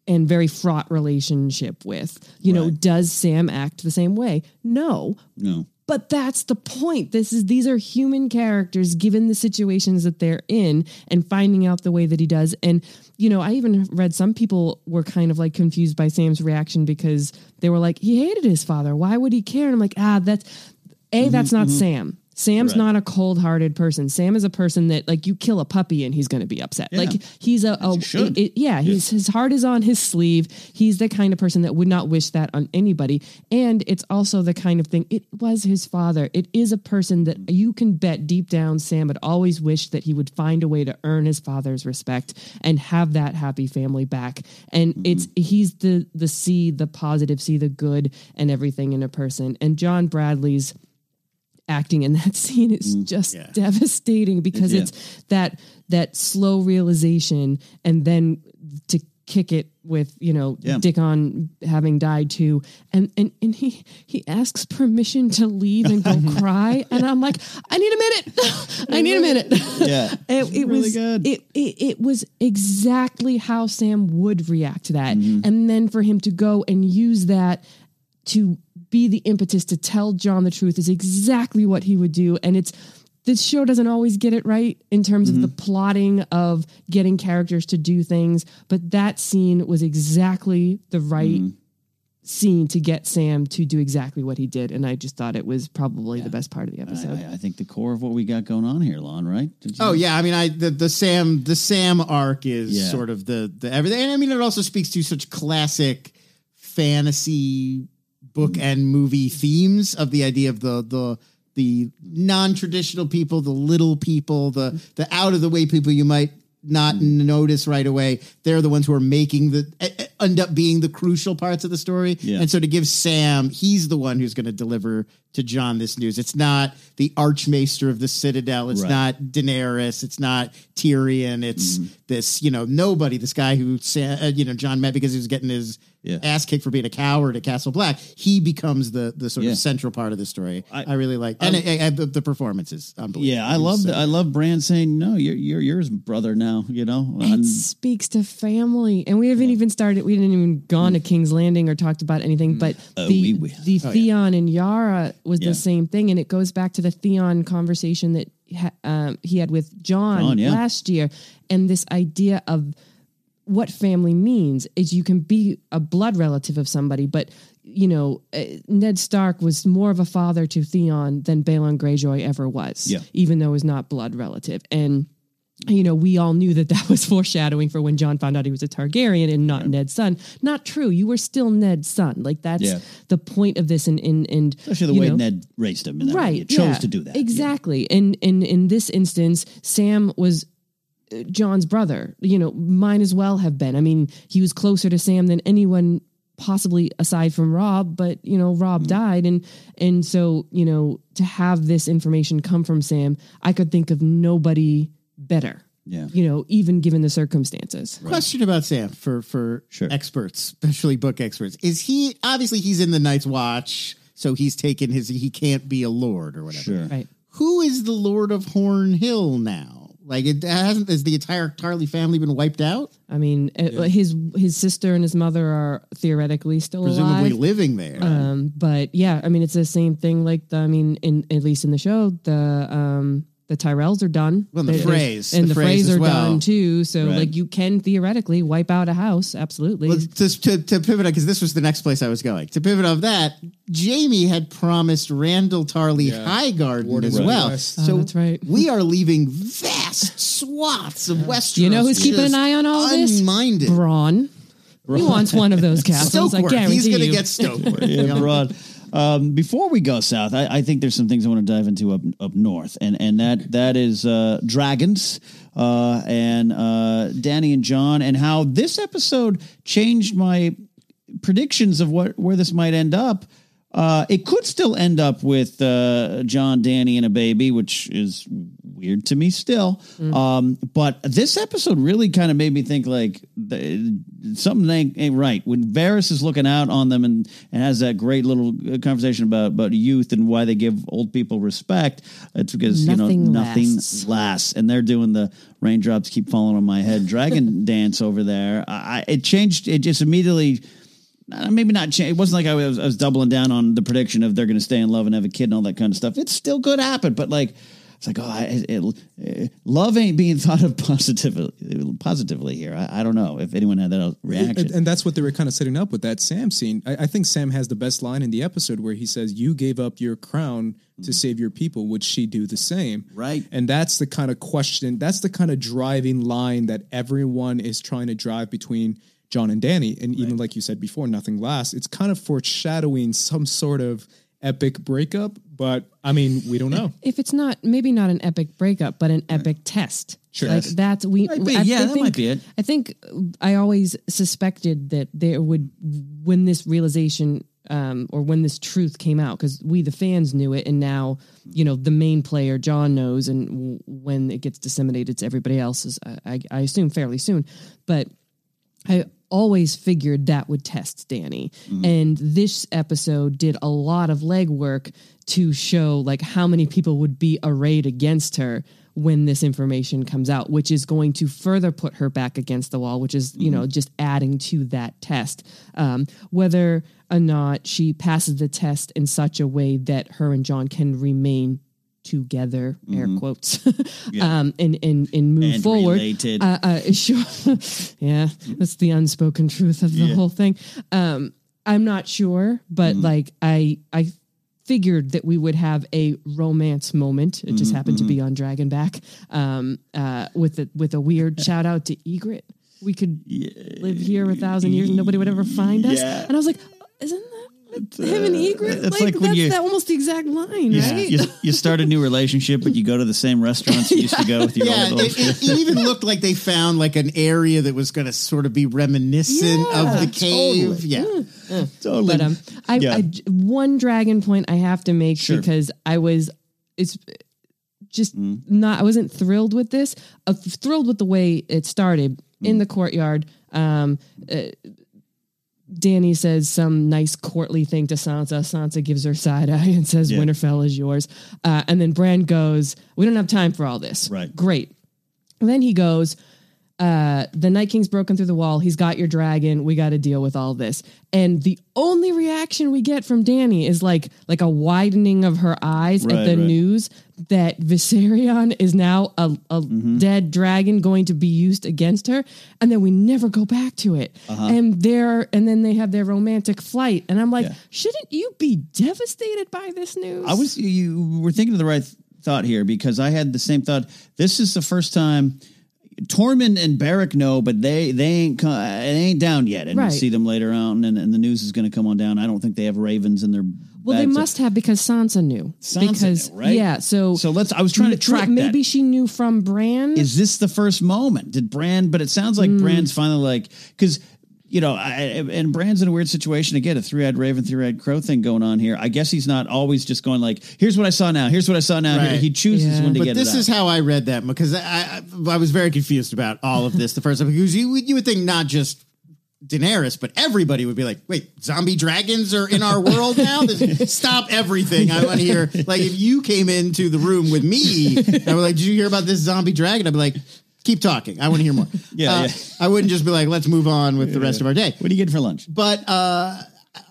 and very fraught relationship with. You know, does Sam act the same way? No. no. But that's the point. This is these are human characters given the situations that they're in and finding out the way that he does. And you know, I even read some people were kind of like confused by Sam's reaction because they were like, he hated his father. Why would he care? And I'm like, ah, that's a that's not Sam. Sam's Mm-hmm, Right. not a cold-hearted person. Sam is a person that like you kill a puppy and he's going to be upset. Yeah. Like he's a, a should. it- it- yeah, he's his heart is on his sleeve. He's the kind of person that would not wish that on anybody. And it's also the kind of thing. It was his father. It is a person that you can bet deep down Sam had always wished that he would find a way to earn his father's respect and have that happy family back. And it's he's the the see the positive, see the good and everything in a person. And John Bradley's acting in that <laughs> scene is just devastating because Yeah. it's that that slow realization and then to kick it with you know Yeah. Dickon having died too and and and he he asks permission to leave and go <laughs> cry and I'm like I need a minute <laughs> I need a minute Yeah. it, it really was good. It, it it was exactly how Sam would react to that Mm-hmm. and then for him to go and use that to be the impetus to tell Jon the truth is exactly what he would do. And it's this show doesn't always get it right in terms of the mm-hmm. plotting of getting characters to do things, but that scene was exactly the right mm-hmm. scene to get Sam to do exactly what he did. And I just thought it was probably the best part of the episode. I, I think the core of what we got going on here, Lon, right? Did you- Oh yeah, I mean, I the, the Sam the Sam arc is Yeah. sort of the the everything, and I mean, it also speaks to such classic fantasy book and movie themes of the idea of the the the non traditional people, the little people, the the out of the way people you might not notice right away. They're the ones who are making the end up being the crucial parts of the story. Yeah. And so to give Sam, he's the one who's going to deliver to Jon this news. It's not the Archmaester of the Citadel. It's Right. not Daenerys. It's not Tyrion. It's Mm-hmm. this, you know, nobody. This guy who, uh, you know, Jon met because he was getting his Yeah. ass kicked for being a coward at Castle Black. He becomes the the sort Yeah. of central part of the story. I, I- really like, and I, I, the, the performance is unbelievable. Yeah, I love So- the, I love Bran saying no. You're you're yours, brother. Now you know. It And- speaks to family, and we haven't even started. We didn't even gone to King's Landing or talked about anything. But Oh, the we will. the Theon and Yara was Yeah. the same thing, and it goes back to the Theon conversation that um, he had with Jon, Jon, yeah. last year, and this idea of what family means is you can be a blood relative of somebody, but you know uh, Ned Stark was more of a father to Theon than Balon Greyjoy ever was, Yeah. even though he's not blood relative, and you know, we all knew that that was <laughs> foreshadowing for when Jon found out he was a Targaryen and not Ned's son. Not true. You were still Ned's son. Like that's Yeah. the point of this. And and and especially the way know, Ned raised him. In that way. right? He chose yeah, to do that. Yeah. exactly. And and in this instance, Sam was. Jon's brother, you know, might as well have been. I mean, he was closer to Sam than anyone possibly aside from Robb, but you know, Robb Mm-hmm. died and and so, you know, to have this information come from Sam, I could think of nobody better Yeah. you know, even given the circumstances. Question about Sam for for Sure. experts, especially book experts. Is he obviously he's in the Night's Watch, so he's taken his he can't be a lord or whatever. Sure. Right. Who is the Lord of Horn Hill now? Like it hasn't has the entire Tarly family been wiped out? I mean, uh, his his sister and his mother are theoretically still Presumably alive. living there. Um, but yeah, I mean, it's the same thing. Like the, I mean, in at least in the show, the um, the Tyrells are done. Well, and the They- they- Freys. and The the, Freys Freys as are well. done too. So Right. like, you can theoretically wipe out a house. Absolutely. Well, to, to, to pivot because this was the next place I was going. To pivot off that, Jaime had promised Randyll Tarly Yeah. Highgarden Warden as Right. well. West. Oh, So that's right. we are leaving vast swaths of Westeros. you know who's keeping an eye on all this? Unminded. Bronn. He wants one of those <laughs> castles. I Stokeworth. guarantee He's going to get Stokeworth. <laughs> yeah, You know? broad. Um, before we go south, I, I think there's some things I want to dive into up up north, and and that that is uh, dragons uh, and uh, Dany and Jon, and how this episode changed my predictions of what where this might end up. Uh, it could still end up with uh, Jon, Dany, and a baby, which is weird to me still. Um, but this episode really kind of made me think like the, something ain't, ain't right. When Varys is looking out on them and, and has that great little uh, conversation about, about youth and why they give old people respect, it's because Nothing you know nothing lasts. lasts, and they're doing the raindrops keep falling on my head dragon <laughs> dance over there. I, it changed. It just immediately maybe not change. It wasn't like I was, I was doubling down on the prediction of they're going to stay in love and have a kid and all that kind of stuff. It still could happen, but like it's like oh, I, it, it, eh, love ain't being <laughs> thought of positively positively here. I, I don't know if anyone had that reaction. And, and that's what they were kind of setting up with that Sam scene. I, I think Sam has the best line in the episode where he says, "You gave up your crown to mm-hmm. save your people. Would she do the same?" Right. And that's the kind of question. That's the kind of driving line that everyone is trying to drive between Jon and Dany. And even like you said before, nothing lasts. It's kind of foreshadowing some sort of epic breakup. But I mean, we don't know. if it's not maybe not an epic breakup, but an epic test. Sure. Like that's we. Might be. I, Yeah, I that think, might be it. I think I always suspected that there would when this realization. Um, or when this truth came out, because we the fans knew it, and now you know the main player Jon knows, and w- when it gets disseminated to everybody else, is I, I, I assume fairly soon. But I always figured that would test Dany. And this episode did a lot of legwork to show like how many people would be arrayed against her when this information comes out, which is going to further put her back against the wall, which is, you know, just adding to that test. Um, whether or not she passes the test in such a way that her and Jon can remain together, air quotes, <laughs> um, and, and, and move And forward. Uh, uh, <laughs> sure. yeah, that's the unspoken truth of the whole thing. Um, I'm not sure, but Mm-hmm. like I, I figured that we would have a romance moment. It Mm-hmm, just happened to be on Dragonback, um, uh, with a with a weird <laughs> shout out to Ygritte. We could live here a thousand years and nobody would ever find us. And I was like, isn't that him and Ygritte? it's like, like when that's you- that almost the exact line, you, right? you, you start a new relationship, but you go to the same restaurants you used to go with your <laughs> Yeah, old, old it, it, it even <laughs> looked like they found like an area that was going to sort of be reminiscent Yeah, of the cave. totally. Yeah, totally. But um, I, Yeah. I one dragon point I have to make Sure. because I was it's just not I wasn't thrilled with this. Uh, thrilled with the way it started in the courtyard. Um, uh, Dany says some nice courtly thing to Sansa. Sansa gives her side eye and says, Yeah. "Winterfell is yours." Uh, and then Bran goes, "We don't have time for all this." Right. Great. And then he goes, uh, the Night King's broken through the wall. He's got your dragon. We got to deal with all this. And the only reaction we get from Dany is like like a widening of her eyes Right, at the right. news that Viserion is now a, a Mm-hmm. dead dragon going to be used against her, and then we never go back to it. Uh-huh. And they're and then they have their romantic flight, and I'm like, Yeah. shouldn't you be devastated by this news? I was you were thinking of the right thought here because I had the same thought. This is the first time Tormund and Beric know, but they they ain't co- they ain't down yet, and Right. we'll see them later on, and, and the news is going to come on down. I don't think they have ravens in their. well, they must have because Sansa knew. Sansa because knew, right? yeah, so So let's. I was trying to track Maybe that. she knew from Bran. Is this the first moment? Did Bran? But it sounds like Hmm. Bran's finally like because. You know, I, and Bran's in a weird situation again, a three-eyed raven, three-eyed crow thing going on here. I guess he's not always just going like, "Here's what I saw now. Here's what I saw now." Right. He chooses Yeah. when to but get this it. is out. how I read that because I, I I was very confused about all of this the first time because you would- you would think not just Daenerys, but everybody would be like, "Wait, zombie dragons are in our world now? This- Stop everything! I want to hear." Like, if you came into the room with me, I was like, "Did you hear about this zombie dragon?" I'd be like, "Keep talking. I want to hear more." <laughs> Yeah, Uh, yeah. I wouldn't just be like, "Let's move on with the rest of our day." What do you get for lunch? But uh,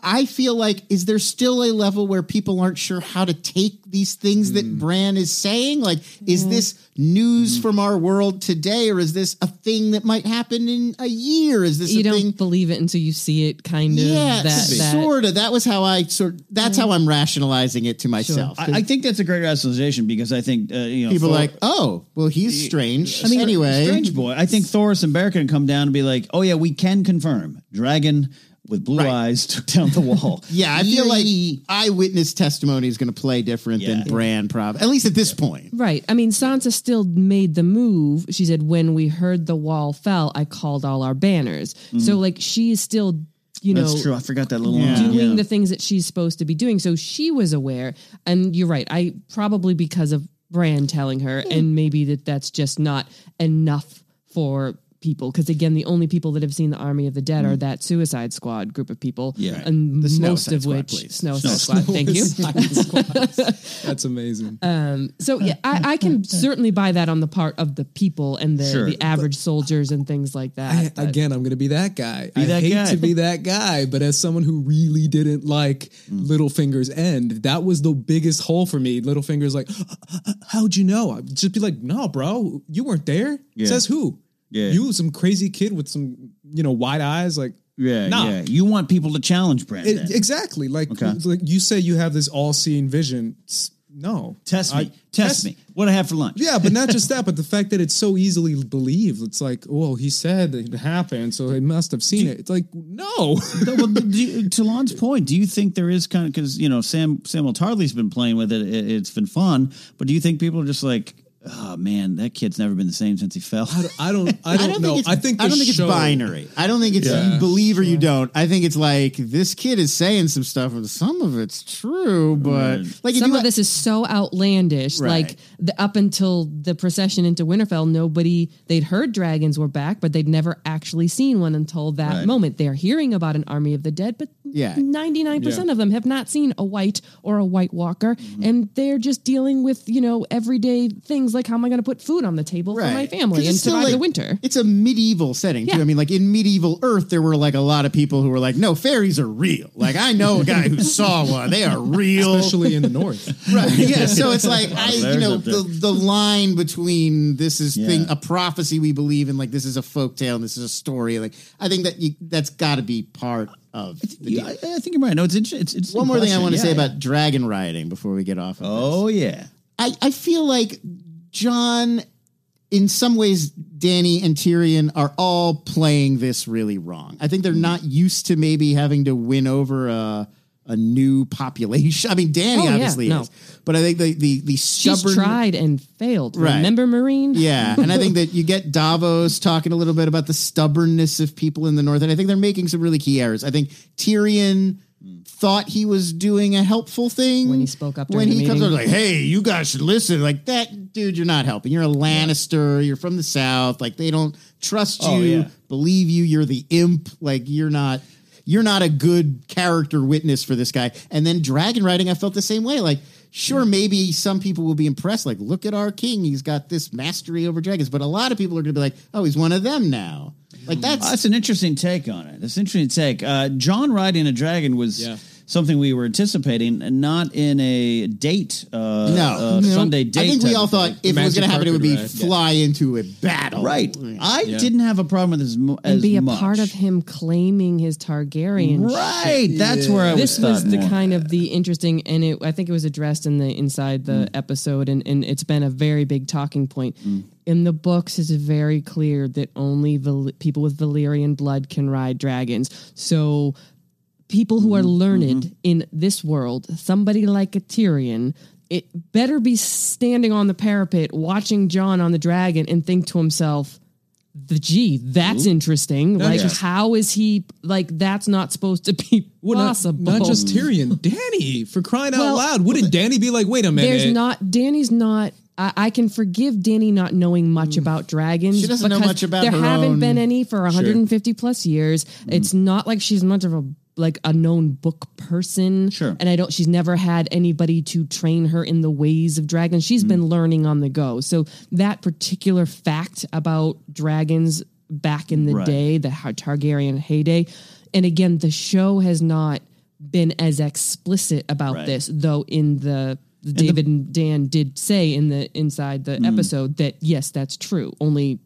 I feel like, is there still a level where people aren't sure how to take these things that Hmm. Bran is saying? Like, is this news from our world today, or is this a thing that might happen in a year? Is this You a don't thing? believe it until you see it. Kind of. Yeah, that, that sort of. That was how I sort. That's how I'm rationalizing it to myself. I, I think that's a great rationalization because I think uh, you know People are Thor- like, oh, well, he's strange. I mean, anyway, Strange Boy. I think Thoris and Bear can come down and be like, "Oh yeah, we can confirm dragon with blue Right. eyes took down the wall." <laughs> yeah, I feel like eyewitness testimony is going to play different Yeah. than Bran, prob. At least at this point. Right. I mean, Sansa still made the move. She said, when we heard the wall fell, I called all our banners. So, like, she is still, you know, Mm-hmm. That's true. I forgot that little Yeah. doing Yeah. the things that she's supposed to be doing. So she was aware. And you're right. I probably because of Bran telling her, Hmm. and maybe that that's just not enough for people. Because again, the only people that have seen the Army of the Dead are mm. that Suicide Squad group of people. Yeah. and The Snow most of Squad, which please. Snow Snow Side Squad. Thank you. <laughs> That's amazing. Um, so yeah, I, I can certainly buy that on the part of the people and the, Sure. the average soldiers and things like that. I, again, I'm going to be that guy. I that hate guy. to be that guy, but as someone who really didn't like mm. Littlefinger's end, that was the biggest hole for me. Littlefinger's like, uh, uh, uh, "How'd you know?" I'd just be like, "No, bro, you weren't there." Yeah. Says who? Yeah. you, some crazy kid with some, you know, wide eyes. Like, Yeah, Nah. yeah. You want people to challenge Bran. it- exactly. Like, Okay. like you say, you have this all-seeing vision. No, Test me. I- test, me. What I have for lunch? Yeah, but not just <laughs> that, but the fact that it's so easily believed. It's like, oh, he said it happened, so he must have seen it. It's like, no. No, well, do you, to Lon's point, do you think there is kind of because you know Sam Samwell Tarly's been playing with it, it? It's been fun, but do you think people are just like, oh man, that kid's never been the same since he fell? I don't, I don't, <laughs> I don't know. think I think I don't the think it's binary. I don't think it's Yeah. you believe or you don't. I think it's like this kid is saying some stuff, and some of it's true, but like Some you, of this is so outlandish. Right. Like the, up until the procession into Winterfell, nobody they'd heard dragons were back, but they'd never actually seen one until that Right. moment. They're hearing about an army of the dead, but Yeah. ninety nine percent Yeah. of them have not seen a white or a White Walker, mm-hmm. and they're just dealing with you know everyday things like how am I going to put food on the table for my family and it's still, survive the winter. It's a medieval setting too. I mean, like in medieval Earth, there were like a lot of people who were like, "No, fairies are real." Like I know a guy who <laughs> saw one; they are real. especially in the north. <laughs> Right. Yeah. <laughs> So it's like I, you know, the the line between this is thing a prophecy we believe in, like this is a folk tale, and this is a story. Like I think that you, that's got to be part of. The Yeah. I, I think you're right. No, it's interesting. It's, it's One more thing I want to say Yeah, about dragon riding before we get off. Of this. Oh yeah, I, I feel like Jon, in some ways, Dany and Tyrion are all playing this really wrong. I think they're mm. not used to maybe having to win over a, a new population. <laughs> I mean, Dany Oh, yeah, obviously no. is, but I think the the, the She's tried and failed. Right. Remember, Meereen? Yeah, <laughs> and I think that you get Davos talking a little bit about the stubbornness of people in the north, and I think they're making some really key errors. I think Tyrion thought he was doing a helpful thing When he spoke up When he comes up like, "Hey, you guys should listen," like that, dude, you're not helping. You're a Lannister. You're from the south. Like they don't trust oh, you, Oh, yeah. believe you. You're the imp. Like you're not. You're not a good character witness for this guy. And then dragon riding, I felt the same way. Like, sure, maybe some people will be impressed. Like, look at our king; he's got this mastery over dragons. But a lot of people are going to be like, "Oh, he's one of them now." Like that's that's an interesting take on it. That's an interesting take. Uh, Jon riding a dragon was Yeah. Something we were anticipating, and not in a date. Uh, no uh, Sunday date. I think we all thought thing. if it was going to happen, it would be ride. fly into a battle. right. I didn't have a problem with this mo- as and be a much. part of him claiming his Targaryen. Right. That's where I was. This was the more. kind of the interesting, and it, I think it was addressed in the inside the episode, and, and it's been a very big talking point. In the books, it's very clear that only Val- people with Valyrian blood can ride dragons. So, people who are learned in this world, somebody like a Tyrion, it better be standing on the parapet watching Jon on the dragon and think to himself, the gee, that's interesting. Like, yeah. how is he like? That's not supposed to be Well, possible. not just <laughs> Tyrion, Dany, for crying out loud. Wouldn't Dany be like, wait a minute? There's not. Dany's not I, I can forgive Dany not knowing much about dragons. Mm. She doesn't know much about There her haven't own- been any for 150 plus years. Mm. It's not like she's much of a like a known book person. Sure. And I don't. She's never had anybody to train her in the ways of dragons. She's Mm. been learning on the go. So that particular fact about dragons back in the Right. day, the Targaryen heyday, and again, the show has not been as explicit about Right. this, though. In the David and Dan did say in the inside the episode that yes, that's true. Only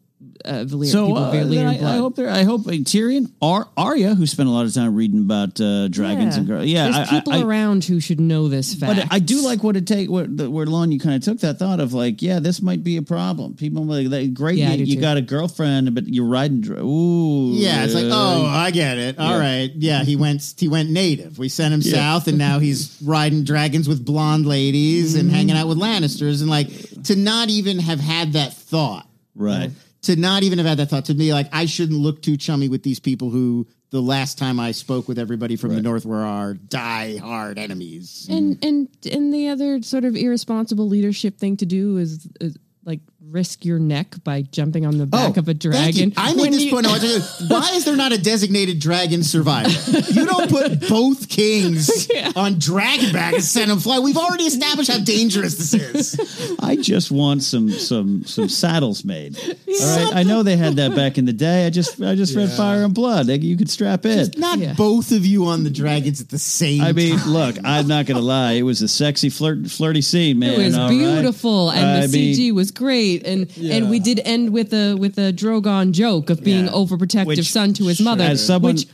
uh, Valyrian So people, uh, Valyrian I, blood. I hope there. I hope uh, Tyrion or Arya, who spent a lot of time reading about uh, dragons and girls. Yeah, there's I, people I, I, around who should know this fact. But I do like what it take where, the, where Lon you kind of took that thought of like, yeah, this might be a problem. People like, like great, Yeah, you, you got a girlfriend, but you're riding. dra- Ooh, Yeah, it's like, oh, I get it. All right, Yeah. yeah. he went he went native. We sent him south, and now he's <laughs> riding dragons with blonde ladies and hanging out with Lannisters, and like to not even have had that thought, right. To not even have had that thought to me, like I shouldn't look too chummy with these people who the last time I spoke with everybody from the north were our die hard enemies. and and and the other sort of irresponsible leadership thing to do is, is like risk your neck by jumping on the oh, back of a Oh, thank you. dragon. I made this you- point. I <laughs> Why is there not a designated dragon survivor? You don't put both kings <laughs> on dragon back and send them fly. We've already established how dangerous this is. I just want some some some saddles made. All right, I know they had that back in the day. I just I just read Fire and Blood. You could strap it. Not Yeah. both of you on the dragons at the same. I mean, time. look, I'm not gonna lie. It was a sexy flirt flirty scene, man. It was all right? beautiful, and I the mean, CG was great, and and we did end with a with a Drogon joke of being Yeah. overprotective Which- son to his mother, as someone which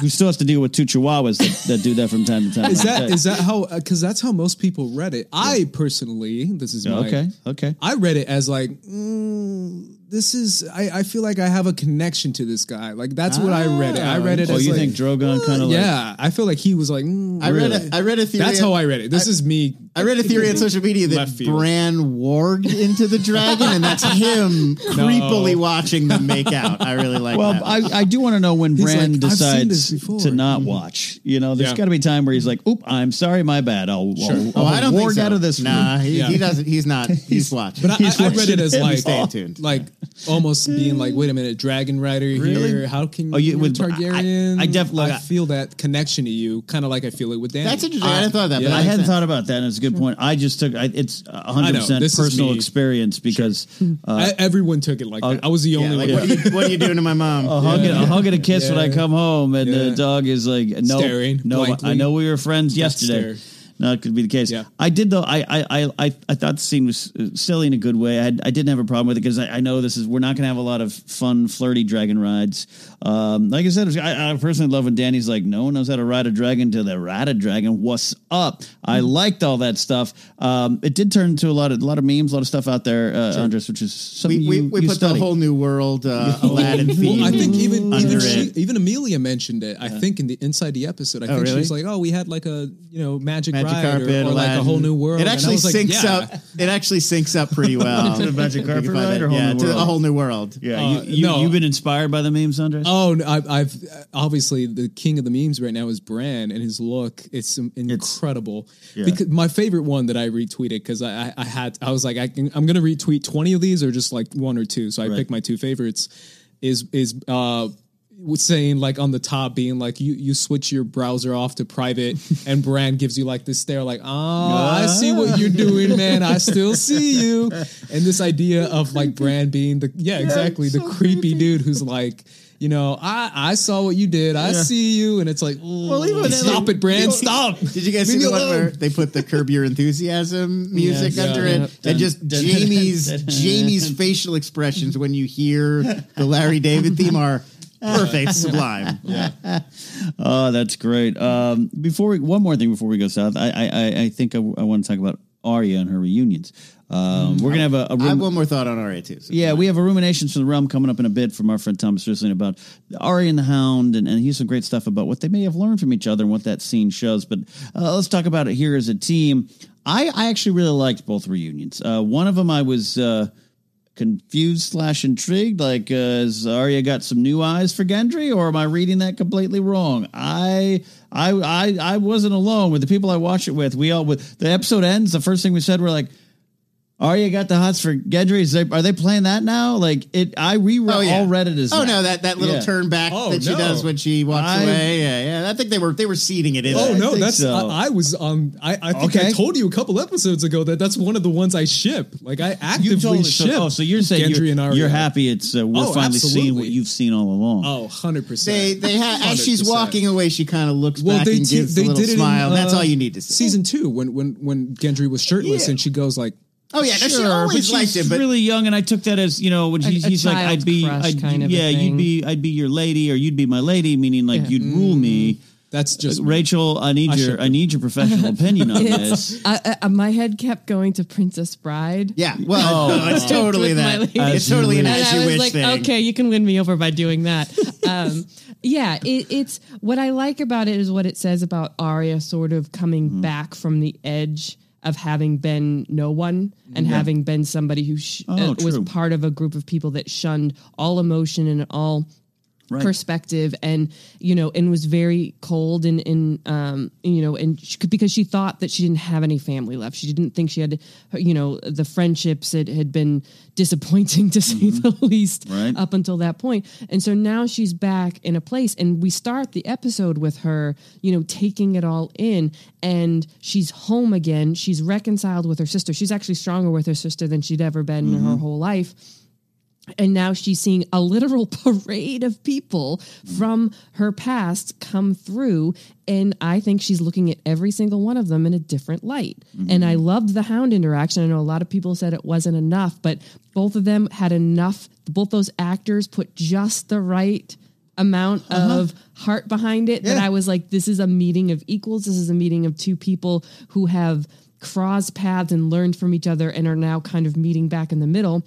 who still has to deal with two chihuahuas that, that do that from time to time. Is that is that how? Because that's how most people read it. I personally, this is my, okay? Okay. I read it as like, mm, this is. I, I feel like I have a connection to this guy. Like that's what I read it. I read it. Oh, as you like, think Drogon kind of like? yeah, I feel like he was like. mm, I read really? a, I read a theory. That's how I read it. This is me. I read a theory on <laughs> social media that Left field. Bran warged into the dragon, and that's him <laughs> creepily watching them make out. I really like. Well, that. I, I do want to know when He's Bran like, "I've seen this decides before." to not mm-hmm. watch. You know, there's Yeah. got to be a time where he's like, "Oop, I'm sorry, my bad. I'll, I'll, oh, I'll I don't warg think so. out of this." Nah, he, Yeah. he doesn't. He's not. <laughs> He's watching. But I, I, I read it as watching like, Stay tuned. like almost being like, wait a minute, Dragon Rider Really? here. How can Oh, you- you with- I- Targaryen? I definitely- I feel that connection to you, kind of like I feel it with Dan. that's interesting. I, hadn't thought of that. But I that hadn't thought about that. and It's a good point. I just took. I, it's 100 percent personal experience because uh, I, everyone took it like that. I was the only Yeah, one. like, what, are you, what are you doing to my mom? <laughs> a hug, and, a hug and a kiss when I come home, and the dog is like, "No, Staring no, blankly. I know we were friends yesterday." Stare. No, it could be the case. Yeah. I did though. I I I I, I thought the scene was uh, silly in a good way. I had, I didn't have a problem with it because I, I know this is we're not going to have a lot of fun, flirty dragon rides. Um, like I said, I, I personally love when Dany's like, "No one knows how to ride a dragon till they ride a dragon." What's up? I liked all that stuff. Um, it did turn into a lot of a lot of memes, a lot of stuff out there, uh, Andres, which is something we, we, you, we you put study. the whole new world uh, Aladdin <laughs> theme. Well, I think even under even, she, even Emilia mentioned it. I think in the inside the episode, I think really? she was like, "Oh, we had like a you know magic, Magic ride carpet, or, or like a whole new world." It actually was like, yeah. up. It actually syncs up pretty <laughs> well. To the magic carpet ride or whole yeah, new to world? a whole new world. Yeah, Uh, you, you, no. you've been inspired by the memes, Andres. Oh, no, I, I've obviously the king of the memes right now is Bran, and his look it's incredible. Because my favorite one that I retweeted because I, I I had I was like I can, I'm gonna retweet twenty of these or just like one or two. So I picked my two favorites. Is is uh was saying like on the top being like you you switch your browser off to private <laughs> and Bran gives you like this stare like oh I see what you're ah. doing man. I still see <laughs> you. And this idea of like Bran being the yeah exactly the creepy dude who's like you know I I saw what you did. I see you. And it's like well even stop like, it Bran, stop. <laughs> Did you guys see the one where they put the Curb Your Enthusiasm music Yes. under Yeah. it, and just Jaime's Jaime's facial expressions when you hear the Larry David theme are perfect, <laughs> sublime. Yeah. oh, that's great. Um, before we, one more thing before we go south, I I, I- I think I, I want to talk about Arya and her reunions. Um, we're gonna have a, a I have room, one more thought on RA too. so- yeah, we have a ruminations from the realm coming up in a bit from our friend Thomas Rislin about Arya and the Hound, and, and he's some great stuff about what they may have learned from each other and what that scene shows. But uh, let's talk about it here as a team. I, I actually really liked both reunions. Uh, one of them I was. Uh, confused slash intrigued like uh, has Arya got some new eyes for Gendry or am I reading that completely wrong? I I I I wasn't alone. With the people I watched it with we all with the episode ends the first thing we said we're like Arya got the hots for Gendry. Is they, are they playing that now? Like it, I re Oh, yeah. all read it as Oh that. no, that that little Yeah. turn back Oh, that she no. does when she walks I- away. Yeah, yeah. I think they were they were seeding it in. Oh there. no, think that's so. I, I was on. I, I think Okay. I told you a couple episodes ago that that's one of the ones I ship. Like I actively You told ship. so, oh, so you're saying Gendry you're, and Arya. you're happy it's uh, we're Oh, finally seeing what you've seen all along. Oh, 100 They percent. they ha- as she's walking away, she kind of looks Well, back they and te- gives they a little did smile. in, That's uh, all you need to see. Season two, when when when Gendry was shirtless and she goes like, oh yeah, no, she Sure, always but liked she's it, but really young, and I took that as you know when A- he's, a he's like, I'd be, I'd, kind of yeah, you'd be, I'd be your lady, or you'd be my lady, meaning like Yeah. you'd rule me. "That's just Rachel, I need I your, should- I need your professional <laughs> opinion on this. I, I, my head kept going to Princess Bride. yeah, well, no, <laughs> it's totally that. It's totally an and as you wish like, thing. okay, you can win me over by doing that. <laughs> Um, yeah, it, it's what I like about it is what it says about Arya sort of coming Mm-hmm. back from the edge of having been no one and having been somebody who sh- Oh, uh, was part of a group of people that shunned all emotion and all Right. perspective and you know and was very cold and and um you know and she, because she thought that she didn't have any family left she didn't think she had you know the friendships had, had been disappointing <laughs> to say the least Mm-hmm. Right. up until that point and so now she's back in a place and we start the episode with her you know taking it all in and she's home again she's reconciled with her sister she's actually stronger with her sister than she'd ever been in her whole life and now she's seeing a literal <laughs> parade of people from her past come through. And i think she's looking at every single one of them in a different light. And i mm-hmm. loved the hound interaction. I know a lot of people said it wasn't enough but both of them had enough both those actors put just the right amount uh-huh. of heart behind it that i was like this is a meeting of equals. This is a meeting of two people who have crossed paths and learned from each other and are now kind of meeting back in the middle.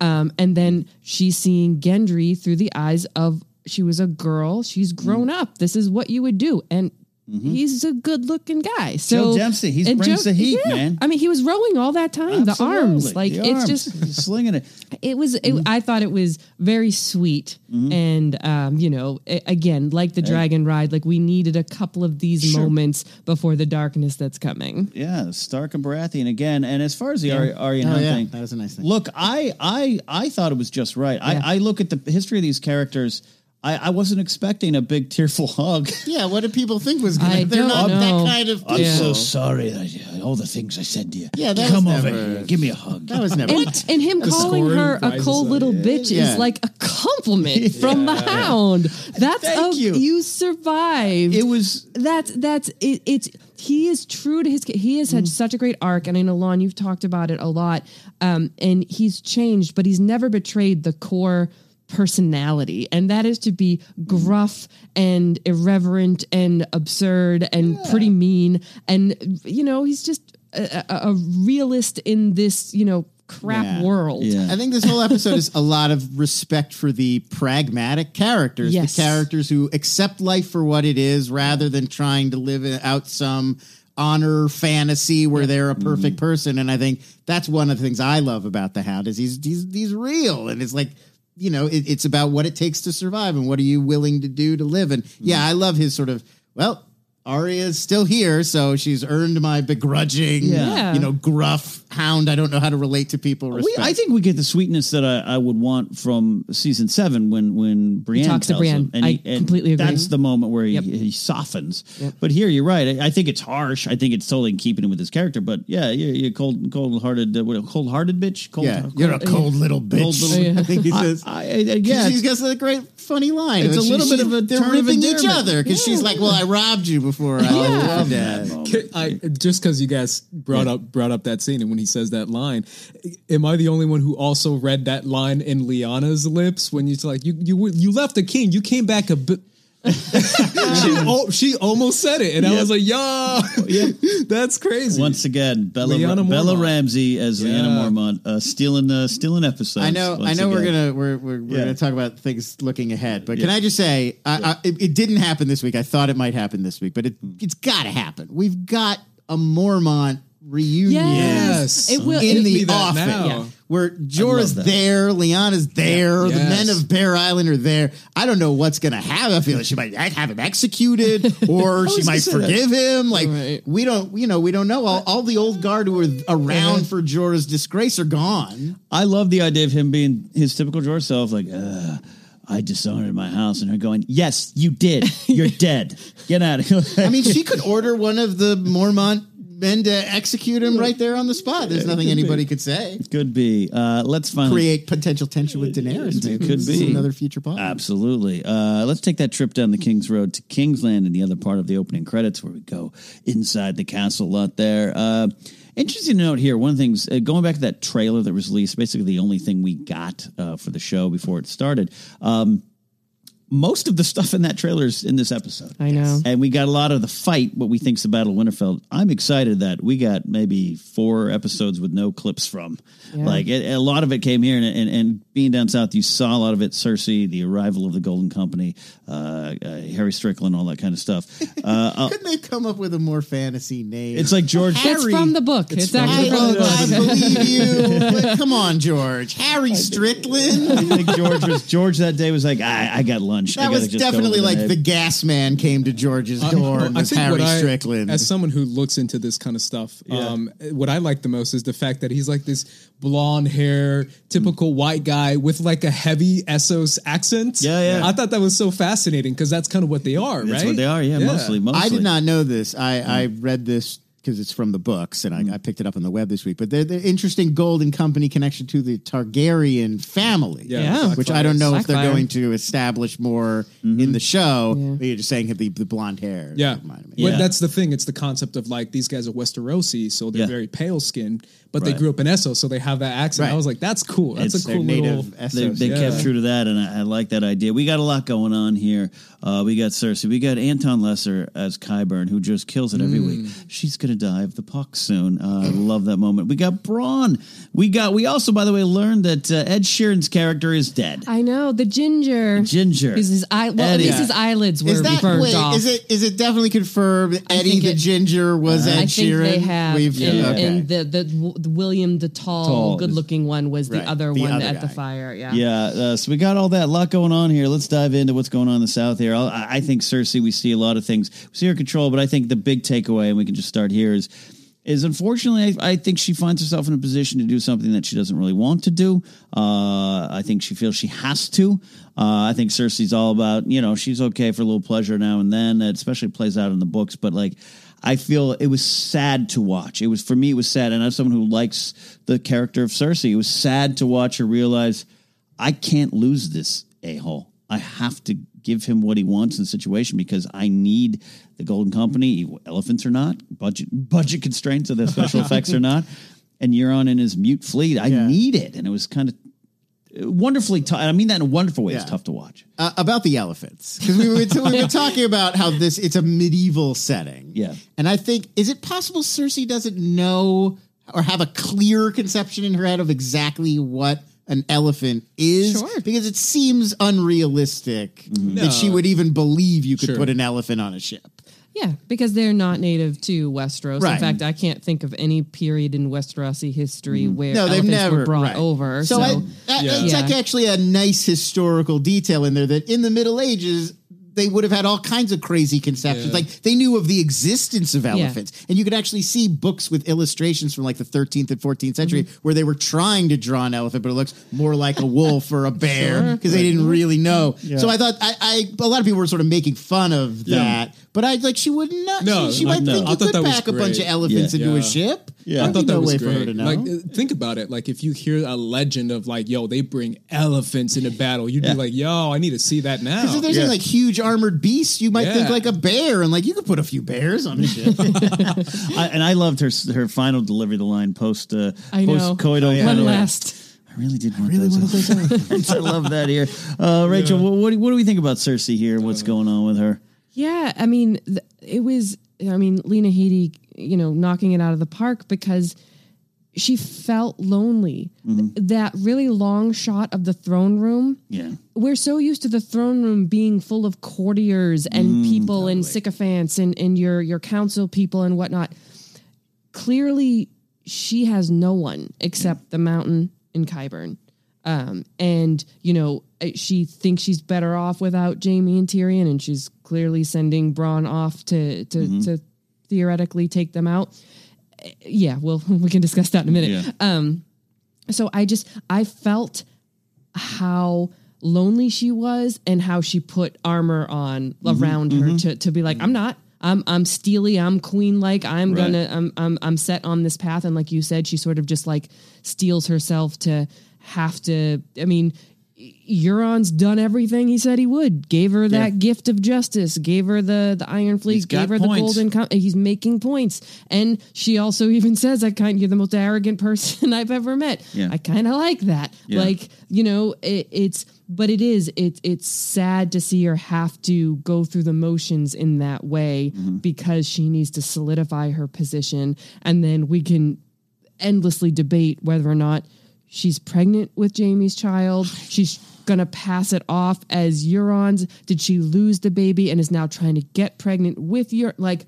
Um, and then she's seeing Gendry through the eyes of she was a girl, she's grown up. This is what you would do. And he's a good looking guy. So Joe Dempsie, he and brings the heat, yeah. man. I mean, he was rowing all that time, the arms. Like The it's arms. just slinging it. it was it, Mm-hmm. i thought it was very sweet and um you know again like the dragon ride like we needed a couple of these Sure. moments before the darkness that's coming Yeah, Stark and Baratheon again. And as far as the Arya, Arya and Oh, Hunt yeah, thing, that was a nice thing. Look, I I I thought it was just right. Yeah. I, I look at the history of these characters. I, I wasn't expecting a big tearful <laughs> hug. Yeah, what did people think was going I to? They're don't not know. that kind of. I'm people. so sorry that all the things I said to you. Yeah, that come was over never- here, give me a hug. That was never. and, and him calling scorn her a rises cold up. little bitch Yeah. is like a compliment <laughs> from the hound that's Thank a, you. you survived it was that's that's it, it's he is true to his he has Mm. had such a great arc and i know lon you've talked about it a lot um and he's changed but he's never betrayed the core personality and that is to be gruff and irreverent and absurd and pretty mean and you know he's just a, a, a realist in this you know crap Yeah. world yeah. I think this whole episode is a lot of respect for the pragmatic characters, Yes. the characters who accept life for what it is rather than trying to live out some honor fantasy where they're a perfect mm-hmm. person. And I think that's one of the things I love about the Hound is he's he's, he's real and it's like you know it, it's about what it takes to survive and what are you willing to do to live. And mm-hmm. yeah, I love his sort of well. Arya's still here, so she's earned my begrudging, Yeah. you know, gruff hound. I don't know how to relate to people. We, I think we get the sweetness that I, I would want from season seven when when Brienne talks to tells Brienne. him, I completely agree. That's the moment where he, Yep. he softens. But here, you're right. I, I think it's harsh. I think it's totally in keeping with his character. But yeah, you're, you're cold cold hearted. Uh, what, cold hearted bitch. Cold, Yeah, cold- you're a cold little bitch. Cold little- Yeah. <laughs> I think he says. I, I, I, yeah, she's got a great funny line. It's a little she- bit of a they're term of ripping each other because she's like, "Well, I robbed you before I Yeah. did that." I just because you guys brought up brought up that scene and when he says that line, am I the only one who also read that line in Lyanna's lips when you like you you you left the king, you came back a bit. <laughs> she, oh, she almost said it, and I was like, "Yo, <laughs> that's crazy." Once again, Bella Lyanna Bella Ramsey as Yeah. Lyanna Mormont, uh, stealing uh, stealing episodes. I know. I once know. We're gonna we're we're, we're Yeah. gonna talk about things looking ahead, but Yeah. can I just say, I, I, it, it didn't happen this week. I thought it might happen this week, but it it's got to happen. We've got a Mormont reunion. Yes. It will. in it- the that offing, now. yeah. where Jorah's that. there, Lyanna's there, the Yes. men of Bear Island are there. I don't know what's going to happen. I feel like she might have him executed, <laughs> or she might gonna that. forgive him. Like Right. we don't, you know, we don't know. All, all the old guard who were around for Jorah's disgrace are gone. I love the idea of him being his typical Jorah self, like, uh, I dishonored my house, and her going, "Yes, you did. You're <laughs> dead. Get out of here." I mean, she could order one of the Mormont men to execute him right there on the spot. There's nothing anybody could say. could be. Uh, let's finally Create potential tension with Daenerys. Maybe could be. another future pod. Absolutely. Uh, let's take that trip down the King's Road to Kingsland and the other part of the opening credits where we go inside the castle lot there. Uh, interesting to note here. One of the things, uh, going back to that trailer that was released, basically the only thing we got uh, for the show before it started. Um, most of the stuff in that trailer is in this episode. I know. And we got a lot of the fight, what we think's the Battle of Winterfell. I'm excited that we got maybe four episodes with no clips from. Yeah. Like it, a lot of it came here, and, and and being down south, you saw a lot of it. Cersei, the arrival of the Golden Company, uh, uh, Harry Strickland, all that kind of stuff. <laughs> Uh, uh, Couldn't they come up with a more fantasy name? it's like George. It's from the book. It's, from actually from the book. I believe you. <laughs> But come on, George. Harry Strickland. I think George was George that day was like, I, I got lunch. I That was definitely like there." the gas man came to George's door and I was think Harry what I, Strickland. as someone who looks into this kind of stuff, um, what I like the most is the fact that he's like this blonde hair, typical white guy with like a heavy Essos accent. Yeah, yeah. I thought that was so fascinating because that's kind of what they are, That's right? what they are. Yeah, mostly. Mostly. I did not know this. I, I read this because it's from the books and I, mm. I picked it up on the web this week. But they're, they're interesting Golden Company connection to the Targaryen family. Yeah, Yeah. Which I don't know if they're Blackfyre. going to establish more mm-hmm. in the show. But you're just saying the, the blonde hair. Yeah. me. Yeah. But that's the thing. It's the concept of like these guys are Westerosi, so they're Yeah. very pale skinned, but they grew up in Essos, so they have that accent. Right. I was like, that's cool. That's It's a They're cool native little. They, Essos. they Yeah. kept true to that, and I, I like that idea. We got a lot going on here. Uh, we got Cersei. We got Anton Lesser as Qyburn, who just kills it every week. She's gonna die of the pox soon. Uh, love that moment. We got Bronn. We got. We also, by the way, learned that uh, Ed Sheeran's character is dead. I know the ginger. Ginger. His, his eye. Well, at least his eyelids were Is that burned wait? off. Is it is it definitely confirmed? Eddie the it- Ginger was Ed I think Sheeran. they have, We've- and, okay. and the, the the William the tall, Tall is- good-looking one was the Right, other the one other at the guy. fire. Yeah, Yeah, uh, so we got all that, lot going on here. Let's dive into what's going on in the South here. I'll- I, I think Cersei, we see a lot of things. We see her control, but I think the big takeaway, and we can just start here, is is unfortunately, I, I think she finds herself in a position to do something that she doesn't really want to do. Uh, I think she feels she has to. Uh, I think Cersei's all about, you know, she's okay for a little pleasure now and then. It especially plays out in the books, but like, I feel it was sad to watch. It was for me, it was sad, and as someone who likes the character of Cersei, it was sad to watch her realize I can't lose this a hole. I have to give him what he wants in the situation because I need the Golden Company, elephants or not, budget budget constraints of the special <laughs> effects or not, and Euron in his mute fleet. I Yeah. need it, and it was kind of wonderfully. I mean that in a wonderful way. It's tough to watch. uh, about the elephants because we were we were <laughs> talking about how this it's a medieval setting. Yeah. and I think is it possible Cersei doesn't know or have a clear conception in her head of exactly what an elephant is Sure. because it seems unrealistic that she would even believe you could Sure. put an elephant on a ship. Yeah, because they're not native to Westeros. Right. In fact, I can't think of any period in Westerosi history mm. where No, they've elephants never were brought right. over. So, So, I, I- Yeah. it's like actually a nice historical detail in there that in the Middle Ages they would have had all kinds of crazy conceptions. Yeah. Like they knew of the existence of elephants, and you could actually see books with illustrations from like the 13th and 14th century Mm-hmm. where they were trying to draw an elephant, but it looks more like a wolf or a <laughs> bear because they didn't really know. So I thought I, I a lot of people were sort of making fun of that, but I like she wouldn't know. No, she, she might know. think you thought could pack a bunch of elephants Yeah. into a ship. Yeah. I There'd thought be that no was way great. for her to know. Like, uh, think about it. Like, if you hear a legend of like, yo, they bring elephants into battle, you'd Yeah. be like, yo, I need to see that now. Because if there's Yeah. any, like huge armored beasts, you might think like a bear, and like you could put a few bears on a ship. <laughs> <laughs> I, and I loved her her final delivery of the line post uh, I know. post coital. One last. I really did want those. elephants. <laughs> I love that here. Uh, Rachel, what, what, do, what do we think about Cersei here? What's going on with her? Yeah, I mean, th- it was. I mean, Lena Headey, you know, knocking it out of the park because she felt lonely. Mm-hmm. That really long shot of the throne room. Yeah. We're so used to the throne room being full of courtiers and Mm, people and sycophants and, and your your council people and whatnot. clearly she has no one except the mountain in Qyburn. Um, and you know, she thinks she's better off without Jaime and Tyrion, and she's clearly sending Bronn off to to, to theoretically take them out. Yeah, well, <laughs> we can discuss that in a minute. Um, so I just I felt how lonely she was and how she put armor on around her to to be like I'm not I'm I'm steely I'm queen like I'm Right. gonna I'm I'm I'm set on this path and like you said she sort of just like steels herself to have to I mean Euron's done everything he said he would. Gave her that gift of justice. Gave her the the Iron Fleet. He's gave her the golden. Com- he's making points, and she also even <laughs> says, "I kind of you're the most arrogant person <laughs> I've ever met." Yeah. I kind of like that. Yeah. Like you know, it, it's but it is it it's sad to see her have to go through the motions in that way Mm-hmm. because she needs to solidify her position, and then we can endlessly debate whether or not she's pregnant with Jaime's child. She's gonna pass it off as Euron's. Did she lose the baby and is now trying to get pregnant with your like?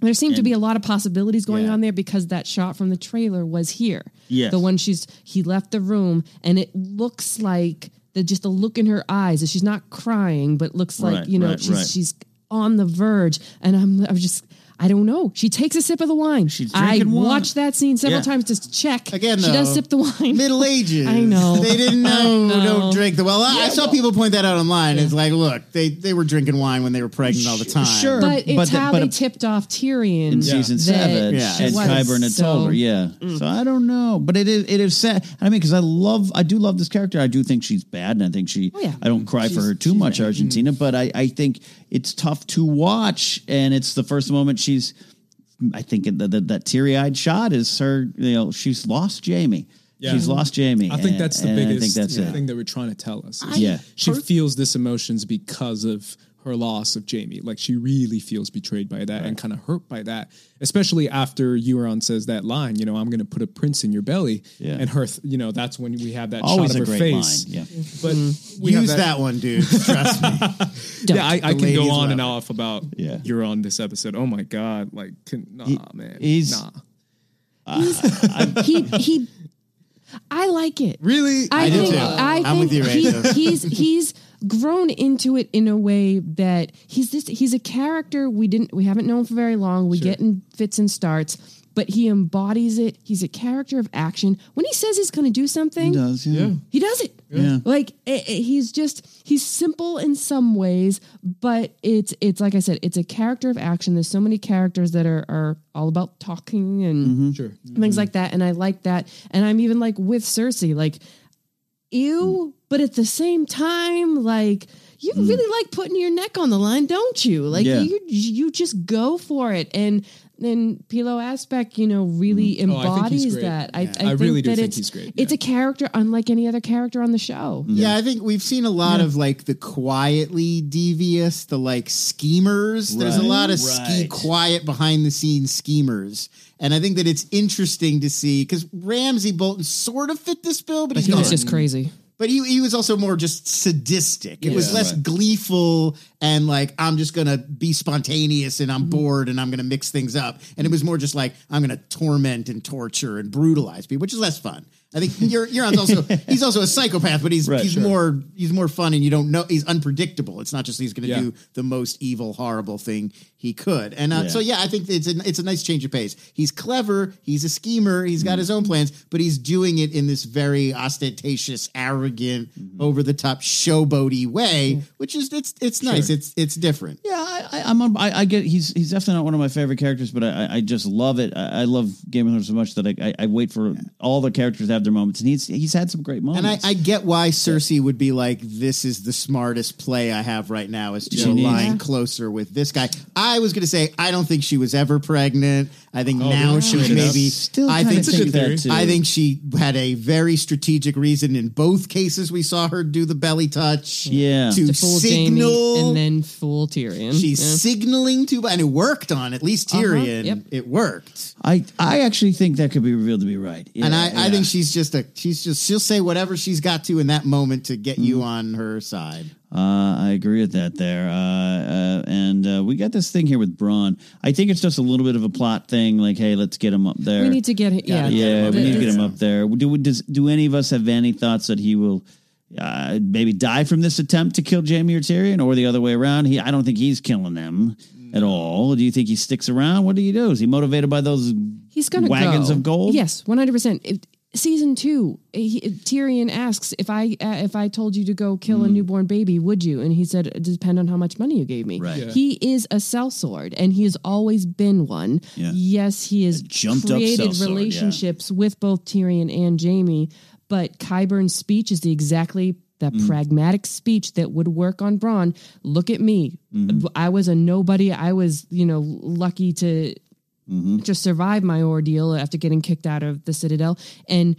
There seem to be a lot of possibilities going Yeah. on there because that shot from the trailer was here. Yes. the one she's he left the room and it looks like the just the look in her eyes that she's not crying, but looks like Right, you know right, she's right. she's on the verge. And I'm I'm just. I don't know. She takes a sip of the wine. She's I drinking wine. watched that scene several Yeah. times just to check. Again, she does sip the wine. Middle Ages. <laughs> I know. They didn't <laughs> know, I know. don't drink the well. I, I saw people point that out online. It's like, look, they, they were drinking wine when they were pregnant all the time. Sure. But it's But the- how but they tipped off Tyrion in season seven, Yeah. and she was. Qyburn had So- told her, yeah. Mm. So I don't know, but it is it is sad. I mean, because I love, I do love this character. I do think she's bad, and I think she. Oh, yeah. I don't cry for her too much, Argentina, mm. but I I think it's tough to watch, and it's the first moment she's. I think that that, that teary eyed shot is her. You know, she's lost Jaime. Yeah. She's lost Jaime. I think and- that's the and biggest I think that's it. thing that we're trying to tell us. is Yeah. she feels this emotions because of her loss of Jaime. Like she really feels betrayed by that and kind of hurt by that, especially after Euron says that line. You know, I'm going to put a prince in your belly, Yeah. and her. th- You know, that's when we have that Always shot a of her great face. line. Yeah. But mm-hmm. we have Use that. one, dude. Trust me. <laughs> Yeah, I, I can go on and off about Yeah. Euron this episode. Oh my god, like can, nah, man, <laughs> he's- nah. he he. I like it. Really, I, do think too. I I'm think with you, he- he's he's grown into it in a way that he's this he's a character we didn't we haven't known for very long. We get in fits and starts, but he embodies it. He's a character of action. When he says he's going to do something, He does. Yeah. he does it. Yeah. Like i- i- he's just he's simple in some ways, but it's it's like I said, it's a character of action. There's so many characters that are are all about talking and Mm-hmm. sure. things mm-hmm. like that, and I like that. And I'm even like with Cersei, like ew, but at the same time, like you mm. really like putting your neck on the line, don't you? Like Yeah. you you just go for it and. Then Pilou Asbæk, you know, really mm. Oh, I think he's embodies that. I, I, I think really do that think it's, he's great, It's a character unlike any other character on the show. Yeah, I think we've seen a lot of like the quietly devious, the like schemers. There's a lot of ski quiet behind the scenes schemers. And I think that it's interesting to see because Ramsay Bolton sort of fit this bill, but he's He was not. just crazy. But he, he was also more just sadistic. It was Yeah. less Right. gleeful and like, I'm just going to be spontaneous and I'm Mm-hmm. bored and I'm going to mix things up. And it was more just like, I'm going to torment and torture and brutalize people, which is less fun. I think you're, Euron's also, <laughs> he's also a psychopath, but he's, Right, he's sure. more, he's more fun and you don't know, he's unpredictable. It's not just he's going to Yeah. do the most evil, horrible thing he could. And uh, Yeah. so, yeah, I think it's a, it's a nice change of pace. He's clever. He's a schemer. He's got his own plans, but he's doing it in this very ostentatious, arrogant, over the top, showboaty way, which is it's it's nice. It's it's different. Yeah, I, I, I'm. On, I, I get. He's he's definitely not one of my favorite characters, but I, I just love it. I, I love Game of Thrones so much that I, I, I wait for all the characters to have their moments, and he's he's had some great And moments. I, I get why Cersei would be like, "This is the smartest play I have right now is to She needs- align closer with this guy." I was going to say I don't think she was ever pregnant. I think now really? she Straight up. maybe. Still I kinda think think she- that, too. I think she had a very strategic reason in both cases. We saw her do the belly touch. Yeah. to, To fool signal. Jaime and then fool Tyrion. She's Yeah. signaling to, and it worked on at least Tyrion. Uh-huh, yep. It worked, I I actually think that could be revealed to be right. Yeah, and I, I think she's just a she's just she'll say whatever she's got to in that moment to get you Mm-hmm. on her side. Uh, I agree with that there. Uh, uh, and uh, we got this thing here with Bronn. I think it's just a little bit of a plot thing. Like, hey, let's get him up there. We need to get it. Yeah, yeah, we need to get him up there. Do does, do any of us have any thoughts that he will uh, maybe die from this attempt to kill Jaime or Tyrion, or the other way around? He, I don't think he's killing them at all. Do you think he sticks around? What do you do? Is he motivated by those He's gonna wagons go. of gold? Yes, one hundred percent. Season two, he, Tyrion asks if I uh, if I told you to go kill a newborn baby, would you? And he said, "It depend on how much money you gave me." Right. Yeah. He is a sellsword, and he has always been one. Yeah. Yes, he has jumped up created sellsword, yeah. relationships with both Tyrion and Jaime. But Qyburn's speech is the exactly the Mm. pragmatic speech that would work on Bronn. Look at me. Mm-hmm. I was a nobody. I was, you know, lucky to Mm-hmm. just survive my ordeal after getting kicked out of the Citadel. And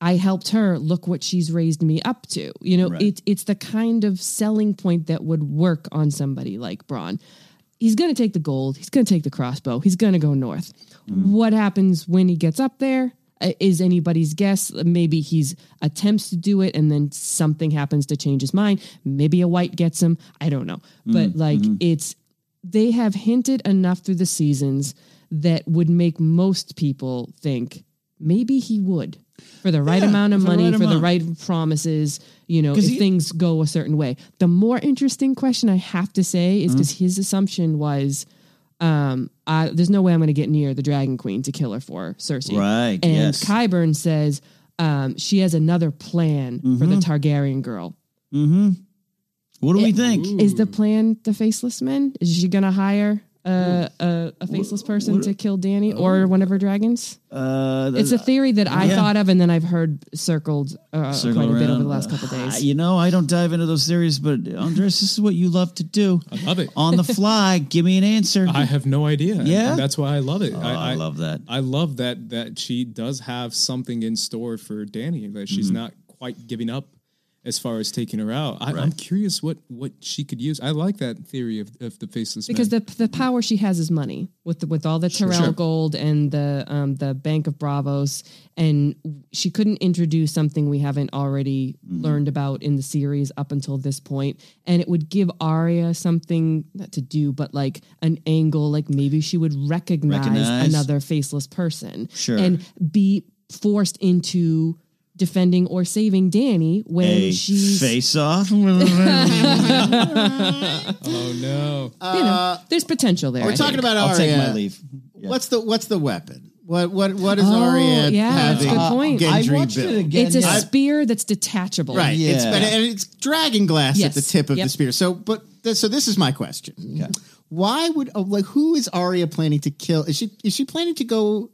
I helped her. Look what she's raised me up to. You know, Right. it's it's the kind of selling point that would work on somebody like Bronn. He's going to take the gold. He's going to take the crossbow. He's going to go north. What happens when he gets up there? uh, anybody's guess? Maybe he's attempts to do it and then something happens to change his mind. Maybe a white gets him. I don't know. But like it's they have hinted enough through the seasons that would make most people think maybe he would for the right Yeah, amount of for money, right for the right promises, you know, if he- things go a certain way. The more interesting question I have to say is Mm-hmm. because his assumption was, um, I, there's no way I'm going to get near the Dragon Queen to kill her for Cersei. Right, And yes. Qyburn says um, she has another plan for the Mm-hmm. Targaryen girl. What do we think? Is the plan the faceless men? Is she going to hire uh, a, a faceless person to kill Dany or one of her dragons? Uh, It's a theory that I Yeah. thought of, and then I've heard circled uh, circle quite a bit around. over the last couple Uh, days. you know, I don't dive into those theories, but Andres, this is what you love to do. I love it. On the fly, <laughs> give me an answer. I have no idea. Yeah? And that's why I love it. Oh, I love that. I love that that she does have something in store for Dany. That she's Mm-hmm. not quite giving up as far as taking her out. I, I'm curious what what she could use. I like that theory of, of the faceless because man. the the power she has is money with the, with all the Tyrell sure. gold and the um the Bank of Braavos, and she couldn't introduce something we haven't already Mm-hmm. learned about in the series up until this point, and it would give Arya something not to do, but like an angle, like maybe she would recognize, Recognize. another faceless person, Sure. and be forced into defending or saving Dany when a she's face off. <laughs> <laughs> oh no! you know, uh, there's potential there. We're I talking think. about I'll Arya. take my leave. What's the what's the weapon? What what what is Oh, Arya yeah, that's a good uh, point. I watched build? it again. It's a yeah. spear that's detachable. Right. It's Yeah. but and it's dragon glass at the tip of the spear. So but th- so this is my question. Why would oh, like who is Arya planning to kill? Is she is she planning to go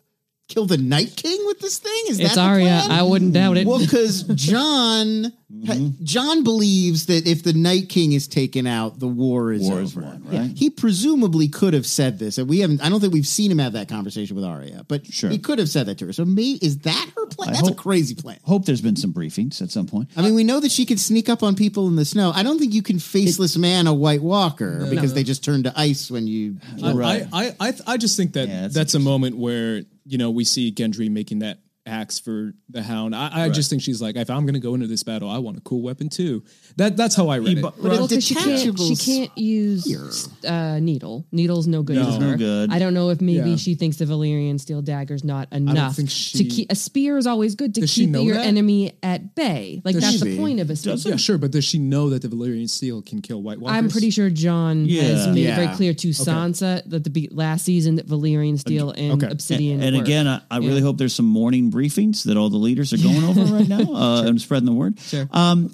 kill the Night King with this thing? Is It's that the Arya. I wouldn't doubt it. Well, because <laughs> Jon ha- Jon believes that if the Night King is taken out, the war is War is over. won, right? He presumably could have said this, and we haven't. I don't think we've seen him have that conversation with Arya, but Sure. he could have said that to her. So, me is that her plan? I That's a crazy plan. Hope there's been some briefings at some point. I mean, we know that she can sneak up on people in the snow. I don't think you can faceless man a White Walker because they just turn to ice when you. I, Right. I, I, I, I just think that Yeah, that's that's, a moment where you know we see Gendry making that axe for the Hound. I, I just think she's like, if I'm going to go into this battle, I want a cool weapon too. That that's how I read it. But Well, she can't, she can't use uh, needle. Needle's no good No. to No good. I don't know if maybe Yeah. she thinks the Valyrian steel dagger's not enough think to keep. A spear is always good to keep your that? enemy at bay. Like Does that's she? the point of a spear. yeah, sure, but does she know that the Valyrian steel can kill White Walkers? I'm pretty sure Jon Yeah. has made it very clear to Sansa that the last season that Valyrian steel and Okay. obsidian. And work. again, I, I really Yeah. hope there's some morning briefings that all the leaders are going over right now <laughs> uh, and spreading the word. Sure. Um,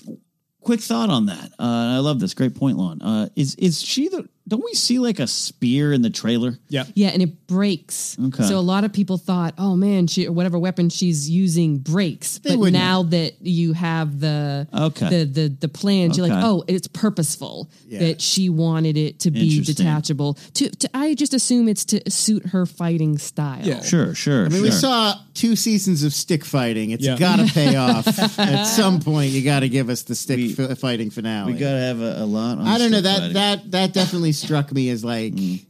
quick thought on that. Uh, I love this. Great point, Lon. Uh, is is she the? Don't we see like a spear in the trailer? Yeah. Yeah, and it breaks. Okay. So a lot of people thought, oh man, she whatever weapon she's using breaks. but wouldn't. now that you have the Okay. the the the plans, you're like, oh, it's purposeful Yeah. that she wanted it to be detachable. To, to I just assume it's to suit her fighting style. Yeah. Sure, sure. I mean, sure. we saw two seasons of stick fighting. It's Yeah. got to <laughs> pay off at some point. You got to give us the stick We- fi- fighting finale. we got to have a, a lot. On I don't know that fighting. that that definitely struck me as like. Mm.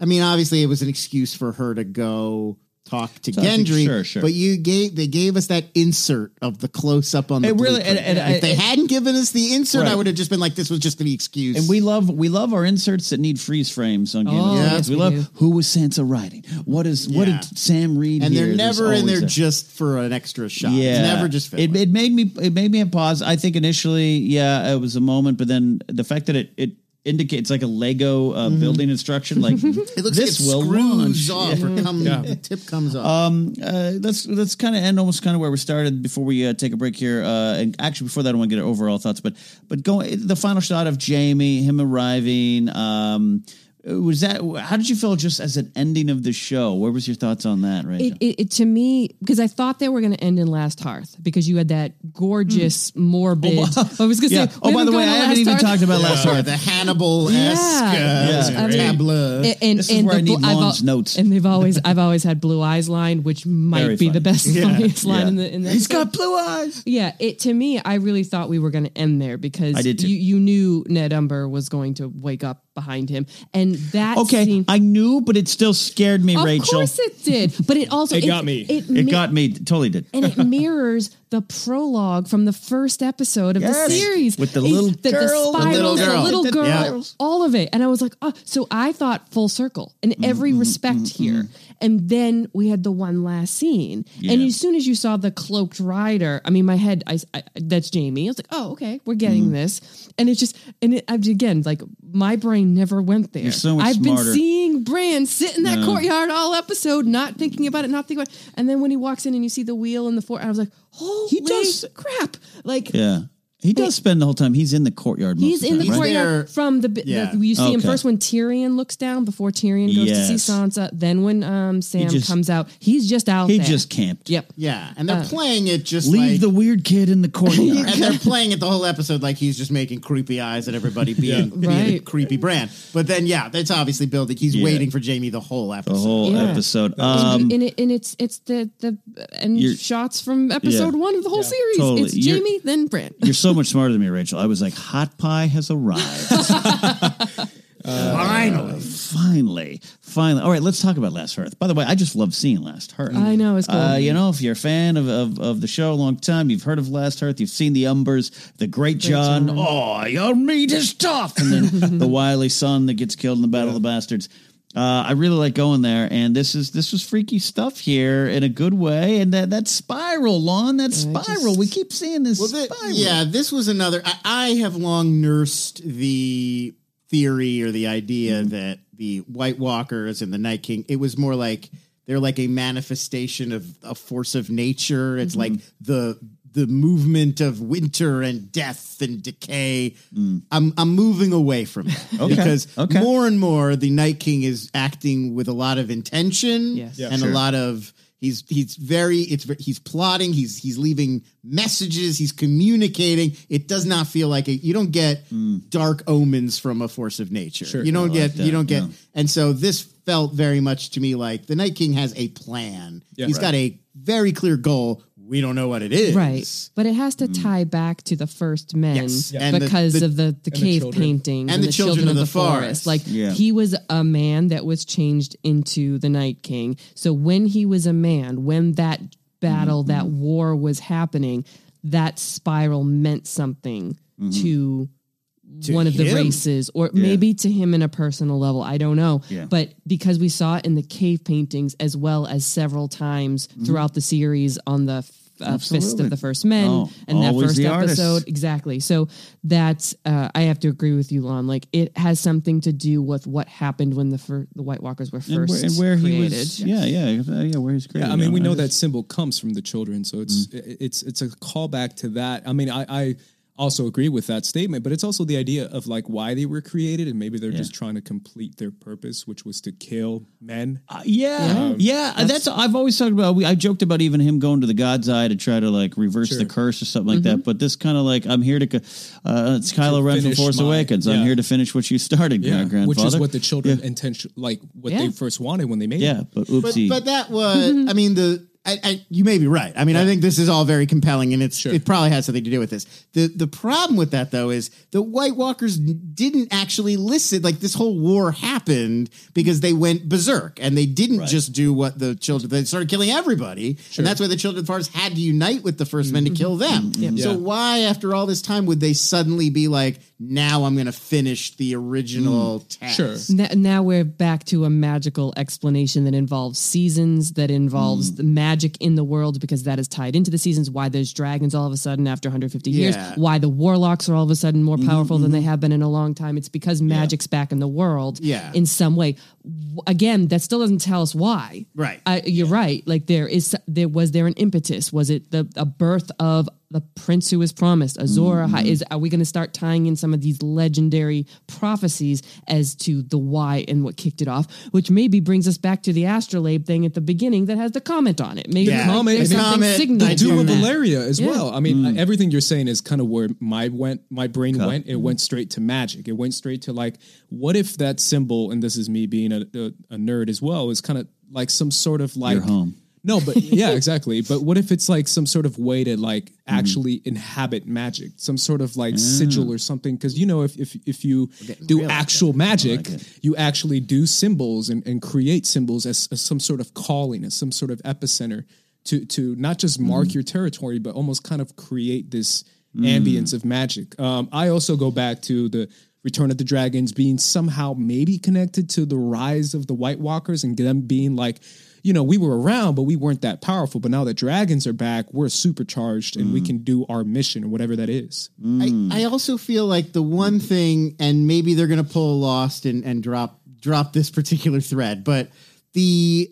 I mean, obviously, it was an excuse for her to go talk to Talking- Gendry. sure, sure. But you gave they gave us that insert of the close up on the It really- and- and if they I- hadn't given us the insert, I would have just been like, this was just the excuse. And we love we love our inserts that need freeze frames on Game Oh, of Thrones. yes, we, we love do. who was Sansa writing? What is what did Sam read? and here? they're never in there a- just for an extra shot. Yeah, It's never just it, it made me it made me pause. I think initially, yeah, it was a moment, but then the fact that it it indicates like a Lego uh, building instruction, like Mm-hmm. <laughs> It looks this like it will screws launch. off or come, the tip comes off. Um, uh, let's let's kind of end almost kind of where we started before we uh, take a break here. Uh, and actually, before that, I want to get overall thoughts. But but going the final shot of Jaime, him arriving. Um, Uh, was that how did you feel just as an ending of the show? What was your thoughts on that? Right. It, it, it to me because I thought they were going to end in Last Hearth because you had that gorgeous hmm. morbid. Oh, <laughs> I was going to yeah. say. Oh, by the way, I haven't Last even Hearth. talked about Last Or Hearth. the Hannibal esque Yeah. Uh, yeah. I mean, tableau. And, and, This and where the need I've Lon's notes. And they've always, <laughs> I've always had Blue Eyes line, which might Very be the funny. best, funniest line Yeah. in the in the. He's episode. got blue eyes. Yeah, it to me, I really thought we were going to end there because I did too. you you knew Ned Umber was going to wake up behind him, and that Okay, scene. I knew, but it still scared me, of Rachel. Of course it did, but it also It got me. It, it mi- got me. Totally did. and it mirrors the prologue from the first episode of Yes. the series With the It's little the, girl, the the spirals, little the girl. little The girl, spirals. all of it. And I was like, oh, so I thought full circle in Mm-hmm, every respect mm-hmm, here. Mm-hmm. And then we had the one last scene, and as soon as you saw the cloaked rider, I mean, my head, I, I that's Jaime. I was like, oh, okay, we're getting Mm-hmm. this, and it's just, and it, again, like my brain never went there. You're so much I've smarter. been seeing Bran sit in that No. courtyard all episode, not thinking about it, not thinking about it. And then when he walks in and you see the wheel and the four, I was like, holy does- crap. Like, Yeah, he does spend the whole time. He's in the courtyard. Most He's of in the the time, right? there- courtyard from the, the Yeah. you see him Okay. first when Tyrion looks down before Tyrion goes to see Sansa. Then when um, Sam just- comes out, he's just out He there. just camped. Yep. yeah, and they're playing it just Leave like, the weird kid in the <laughs> courtyard. and they're playing it the whole episode like he's just making creepy eyes at everybody <laughs> being, being a Right. creepy Bran. But then, yeah, that's obviously building. He's Yeah. waiting for Jaime the whole episode. the whole Yeah. episode. And, Um, and, it, and it's it's the the and You're- shots from episode Yeah. one of the whole series. Totally. It's You're- Jaime, then Bran. you're so much smarter than me, Rachel. I was like, hot pie has arrived. <laughs> Finally. finally, finally. All right, let's talk about Last Hearth. By the way, I just love seeing Last Hearth. I know, it's cool. Uh, you know, if you're a fan of, of, of the show a long time, you've heard of Last Hearth, you've seen the Umbers, the Great, John. John. Oh, your meat is tough. And then <laughs> the wily son that gets killed in the Battle of the Bastards. Uh, I really like going there, and this is this was freaky stuff here in a good way. And that that spiral, Lon, that spiral, we keep seeing this Well, yeah, this was another. I, I have long nursed the theory or the idea Mm-hmm. that the White Walkers and the Night King. It was more like they're like a manifestation of a force of nature. It's like Mm-hmm. the the movement of winter and death and decay. Mm. I'm I'm moving away from that <laughs> because okay. more and more the Night King is acting with a lot of intention Yes. Yeah, and sure. a lot of he's he's very it's he's plotting he's he's leaving messages he's communicating it does not feel like a, you don't get dark omens from a force of nature Sure. you don't I get like you don't get yeah. and so this felt very much to me like the night king has a plan Yeah. He's Right. got a very clear goal we don't know what it is Right. But it has to mm. tie back to the first men Yes. Yeah. And the- because the- of the, the the cave children. paintings And the children of the forest. Like Yeah. he was a man that was changed into the Night King. So when he was a man, when that battle, mm-hmm. that war was happening, that spiral meant something mm-hmm. to, To one of the races or maybe to him in a personal level i don't know Yeah. but because we saw it in the cave paintings as well as several times mm-hmm. throughout the series on the uh, fist of the first men Oh, and that first the artist. episode exactly so that's uh, i have to agree with you lon like it has something to do with what happened when the fir- the white walkers were and first where, and where he was, yeah, yeah, yeah, where he's created. Yeah, I mean, we know that symbol comes from the children, so it's Mm. it's it's a callback to that. I mean, I, I also agree with that statement, but it's also the idea of like why they were created, and maybe they're just trying to complete their purpose, which was to kill men. Uh, yeah, yeah. uh, That's, I've always talked about. We, I joked about even him going to the God's Eye to try to like reverse the curse or something like that. But this kind of like I'm here to. co- Uh, it's Kylo Ren from Force my- Awakens. I'm here to finish what you started, Yeah, gra- grandfather. which is what the children intention, like what Yeah. they first wanted when they made Yeah, it. but but, oopsie. but that was i mean the I, I, you may be right. I mean, I think this is all very compelling, and it's it probably has something to do with this. the The problem with that, though, is the White Walkers didn't actually listen. Like this whole war happened because they went berserk, and they didn't just do what the children. They started killing everybody, and that's why the children of the forest had to unite with the first men to mm-hmm. kill them. Mm-hmm. Mm-hmm. So Yeah. why, after all this time, would they suddenly be like, "Now I'm going to finish the original text. Sure. Now, now we're back to a magical explanation that involves seasons, that involves mm. the magic in the world because that is tied into the seasons. Why there's dragons all of a sudden after 150 years. Why the warlocks are all of a sudden more powerful than they mm-hmm. have been in a long time. It's because magic's back in the world Yeah. in some way. W- Again, that still doesn't tell us why. Right. I, you're right. Like there is, there was there an impetus? Was it the a birth of the prince who was promised, Azor? Ahai? Is are we going to start tying in some of these legendary prophecies as to the why and what kicked it off? Which maybe brings us back to the astrolabe thing at the beginning that has the comment on it. Maybe Yeah. like, Comment, there's maybe something comment, signaling the Doom of that. Valyria as Yeah. well. I mean, uh, everything you're saying is kind of where my went, my brain went. It went straight to magic. It went straight to like, what if that symbol? And this is me being a, a, a nerd as well. Is kind of like some sort of like Your home. No, but <laughs> yeah, exactly. But what if it's like some sort of way to like actually inhabit magic, some sort of like sigil or something? Because you know, if if if you do actual magic, you actually do symbols and, and create symbols as, as some sort of calling, as some sort of epicenter to to not just mark your territory, but almost kind of create this ambience of magic. Um, I also go back to the Return of the Dragons being somehow maybe connected to the rise of the White Walkers and them being like, you know, we were around, but we weren't that powerful. But now that dragons are back, we're supercharged and we mm. can do our mission or whatever that is. I, mm. I also feel like the one thing, and maybe they're going to pull a Lost and, and drop drop this particular thread, but the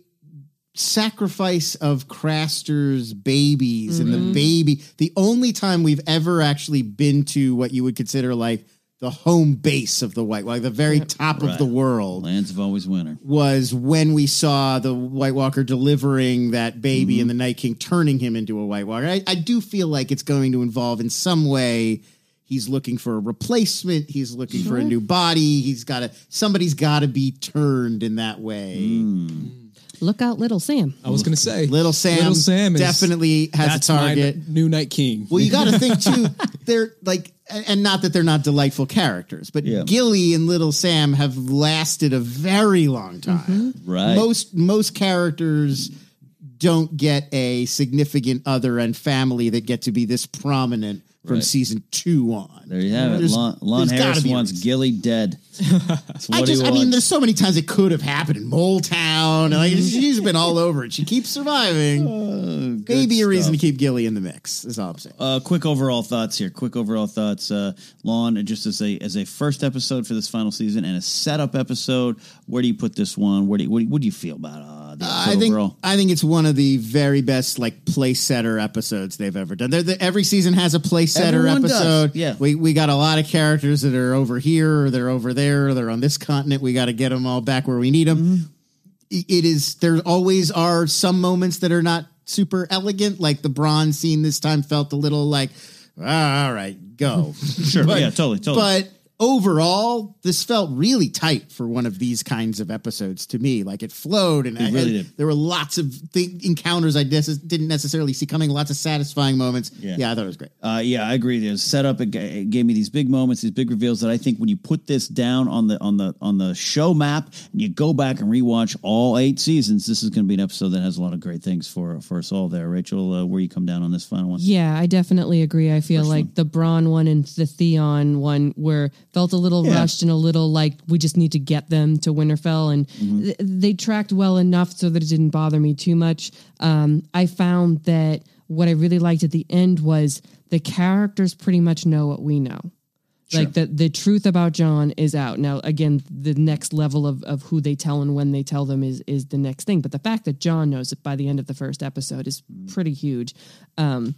sacrifice of Craster's babies and the mm-hmm. baby, the only time we've ever actually been to what you would consider like the home base of the White, like the very top of the world Lands of always winter. was when we saw the White Walker delivering that baby Mm-hmm. and the Night King turning him into a White Walker. I, I do feel like it's going to involve in some way. He's looking for a replacement. He's looking for a new body. He's got to. Somebody's got to be turned in that way. Mm. Look out, little Sam. I was going to say, Little Sam, Little Sam is definitely has a that's my target. new Night King. Well, you got to think too. <laughs> They're like, and and not that they're not delightful characters, but Yeah. Gilly and Little Sam have lasted a very long mm-hmm. time. Right. Most most characters don't get a significant other and family that get to be this prominent from Right. season two on. There you have it. There's- Lon, Lon gotta Harris wants. Gilly dead. <laughs> What I just, I mean, there's so many times it could have happened in Moletown. and, Like <laughs> she's been all over it. She keeps surviving. Maybe a reason to keep Gilly in the mix. Is all I'm saying. Uh, quick overall thoughts here. Quick overall thoughts. Uh, Lon, just as a as a first episode for this final season and a setup episode, where do you put this one? Where do you, what, do you, what do you feel about uh, the I think overall? I think it's one of the very best like play setter episodes they've ever done. They're, the every season has a play setter Everyone does, episode. yeah. we we got a lot of characters that are over here, or they're over there, or they're on this continent. We got to get them all back where we need them. Mm-hmm. It is there always are some moments that are not super elegant, like the Bronn's scene this time felt a little like, "Ah, all right, go. <laughs> Sure. yeah. Totally. Totally. But overall, this felt really tight for one of these kinds of episodes to me. Like it flowed, and, I- really and did. there were lots of th- encounters I des- didn't necessarily see coming. Lots of satisfying moments. Yeah. Yeah, I thought it was great. Uh, yeah, I agree. There's setup. It, ga- it gave me these big moments, these big reveals that I think when you put this down on the on the on the show map and you go back and rewatch all eight seasons, this is going to be an episode that has a lot of great things for for us all. There, Rachel, uh, where you come down on this final one? Yeah, I definitely agree. I feel like the Bronn one and the Theon one were felt a little Yeah. rushed and a little like we just need to get them to Winterfell, and th- they tracked well enough so that it didn't bother me too much. Um, I found that what I really liked at the end was the characters pretty much know what we know. Like the the truth about Jon is out now. Again, the next level of, of who they tell and when they tell them is is the next thing. But the fact that Jon knows it by the end of the first episode is pretty huge. Um,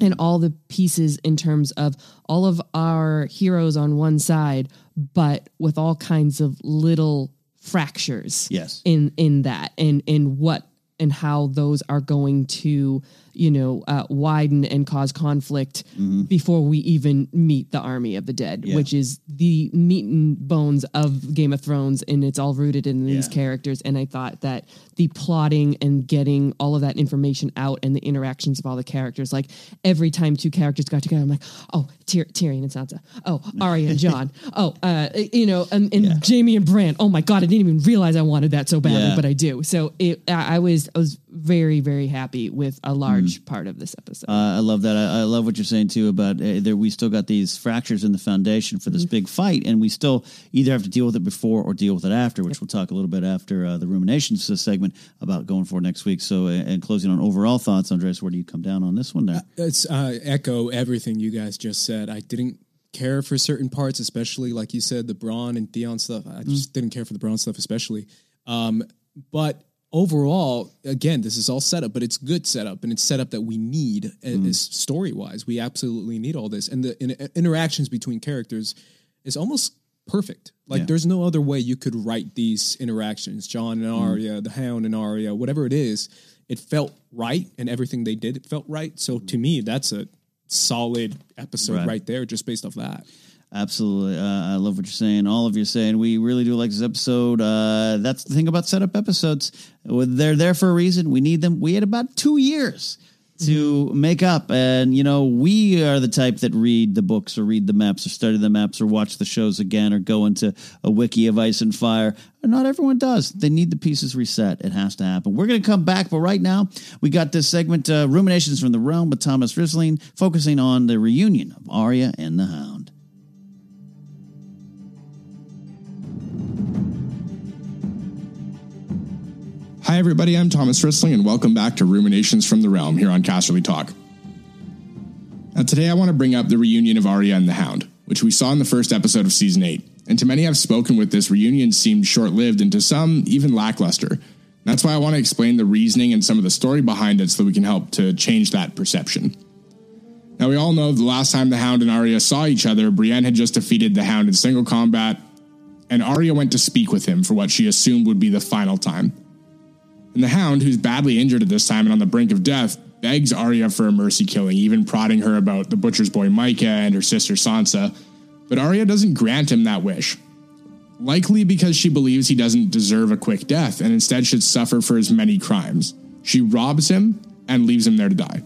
and all the pieces in terms of all of our heroes on one side, but with all kinds of little fractures Yes. in in that and in what and how those are going to you know, uh, widen and cause conflict before we even meet the army of the dead, Yeah. which is the meat and bones of Game of Thrones, and it's all rooted in these Yeah. characters. And I thought that the plotting and getting all of that information out and the interactions of all the characters, like every time two characters got together, I'm like, oh, Tyr- Tyrion and Sansa, oh, Arya and Jon, <laughs> oh, uh, you know, and, and Yeah. Jaime and Bran. Oh my god, I didn't even realize I wanted that so badly, but I do. So it, I I was, I was very, very happy with a large part of this episode. Uh, I love that. I, I love what you're saying too about uh, there. We still got these fractures in the foundation for this Mm-hmm. big fight, and we still either have to deal with it before or deal with it after, which we'll talk a little bit after uh, the ruminations uh, segment about going for next week. So, uh, and closing on overall thoughts, Andres, where do you come down on this one? There, It's uh, echo everything you guys just said. I didn't care for certain parts, especially like you said, the Bronn and Theon stuff. I just didn't care for the Bronn stuff, especially. Um, but overall, again, this is all setup, but it's good setup, and it's setup that we need uh, mm. as story wise. We absolutely need all this, and the in- uh, interactions between characters is almost perfect. Like Yeah. there's no other way you could write these interactions, Jon and mm. Arya, the Hound and Arya, whatever it is. It felt right, and everything they did, it felt right. So mm. to me, that's a solid episode Right. right, there, just based off that. Absolutely. Uh, I love what you're saying. All of you are saying we really do like this episode. Uh, that's the thing about setup episodes. They're there for a reason. We need them. We had about two years to make up. And, you know, we are the type that read the books or read the maps or study the maps or watch the shows again or go into a wiki of Ice and Fire. Not everyone does. They need the pieces reset. It has to happen. We're going to come back, but right now we got this segment, uh, Ruminations from the Realm with Thomas Risling, focusing on the reunion of Arya and the Hound. Hi, everybody. I'm Thomas Rissling, and welcome back to Ruminations from the Realm here on Casterly Talk. Now, today I want to bring up the reunion of Arya and the Hound, which we saw in the first episode of season 8. And to many I've spoken with, this reunion seemed short lived and to some, even lackluster. That's why I want to explain the reasoning and some of the story behind it so that we can help to change that perception. Now, we all know the last time the Hound and Arya saw each other, Brienne had just defeated the Hound in single combat, and Arya went to speak with him for what she assumed would be the final time. And the Hound, who's badly injured at this time and on the brink of death, begs Arya for a mercy killing, even prodding her about the butcher's boy Mycah and her sister Sansa. But Arya doesn't grant him that wish. Likely because she believes he doesn't deserve a quick death and instead should suffer for his many crimes. She robs him and leaves him there to die.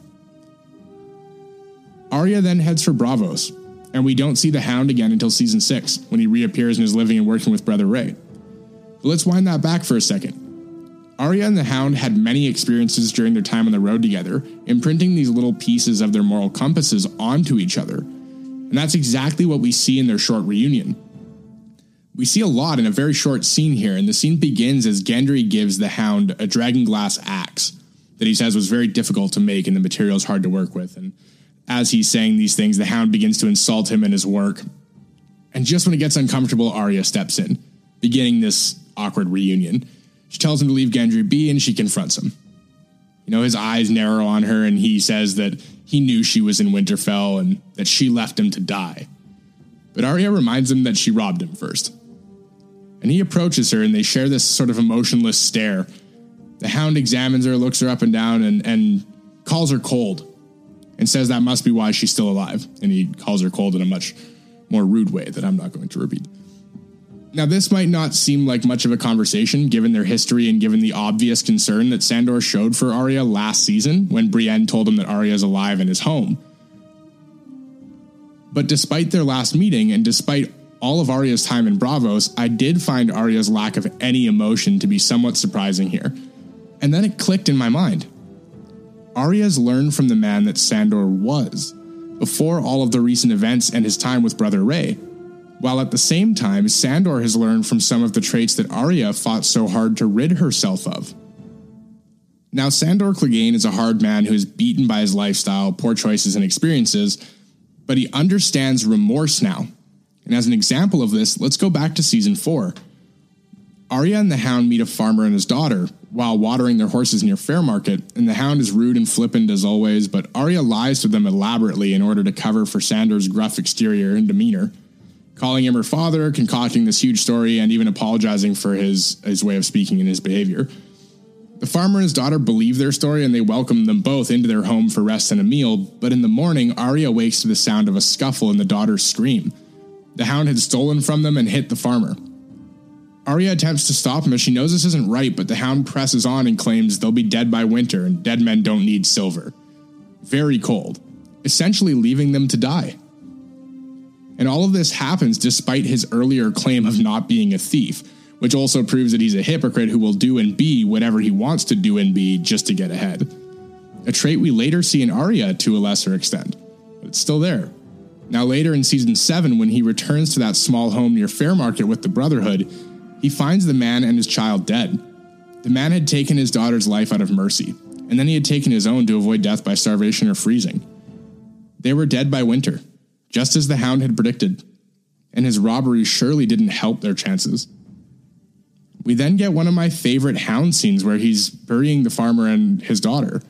Arya then heads for Braavos, and we don't see the Hound again until season 6, when he reappears and is living and working with Brother Ray. But let's wind that back for a second. Arya and the Hound had many experiences during their time on the road together, imprinting these little pieces of their moral compasses onto each other. And that's exactly what we see in their short reunion. We see a lot in a very short scene here, and the scene begins as Gendry gives the Hound a dragon glass axe that he says was very difficult to make and the materials hard to work with. And as he's saying these things, the Hound begins to insult him in his work. And just when it gets uncomfortable, Arya steps in, beginning this awkward reunion. She tells him to leave Gendry be, and she confronts him. You know, his eyes narrow on her, and he says that he knew she was in Winterfell and that she left him to die. But Arya reminds him that she robbed him first. And he approaches her, and they share this sort of emotionless stare. The hound examines her, looks her up and down, and, and calls her cold, and says that must be why she's still alive. And he calls her cold in a much more rude way that I'm not going to repeat. Now, this might not seem like much of a conversation given their history and given the obvious concern that Sandor showed for Arya last season when Brienne told him that Arya is alive and is home. But despite their last meeting and despite all of Arya's time in Braavos, I did find Arya's lack of any emotion to be somewhat surprising here. And then it clicked in my mind. Arya's learned from the man that Sandor was before all of the recent events and his time with Brother Ray while at the same time, Sandor has learned from some of the traits that Arya fought so hard to rid herself of. Now, Sandor Clegane is a hard man who is beaten by his lifestyle, poor choices, and experiences, but he understands remorse now. And as an example of this, let's go back to season 4. Arya and the Hound meet a farmer and his daughter while watering their horses near Fairmarket, and the Hound is rude and flippant as always, but Arya lies to them elaborately in order to cover for Sandor's gruff exterior and demeanor calling him her father, concocting this huge story, and even apologizing for his, his way of speaking and his behavior. The farmer and his daughter believe their story and they welcome them both into their home for rest and a meal, but in the morning, Arya wakes to the sound of a scuffle and the daughter's scream. The hound had stolen from them and hit the farmer. Arya attempts to stop him as she knows this isn't right, but the hound presses on and claims they'll be dead by winter and dead men don't need silver. Very cold, essentially leaving them to die. And all of this happens despite his earlier claim of not being a thief, which also proves that he's a hypocrite who will do and be whatever he wants to do and be just to get ahead. A trait we later see in Arya to a lesser extent, but it's still there. Now, later in season 7, when he returns to that small home near Fairmarket with the Brotherhood, he finds the man and his child dead. The man had taken his daughter's life out of mercy, and then he had taken his own to avoid death by starvation or freezing. They were dead by winter, just as the hound had predicted, and his robbery surely didn't help their chances. We then get one of my favorite hound scenes where he's burying the farmer and his daughter.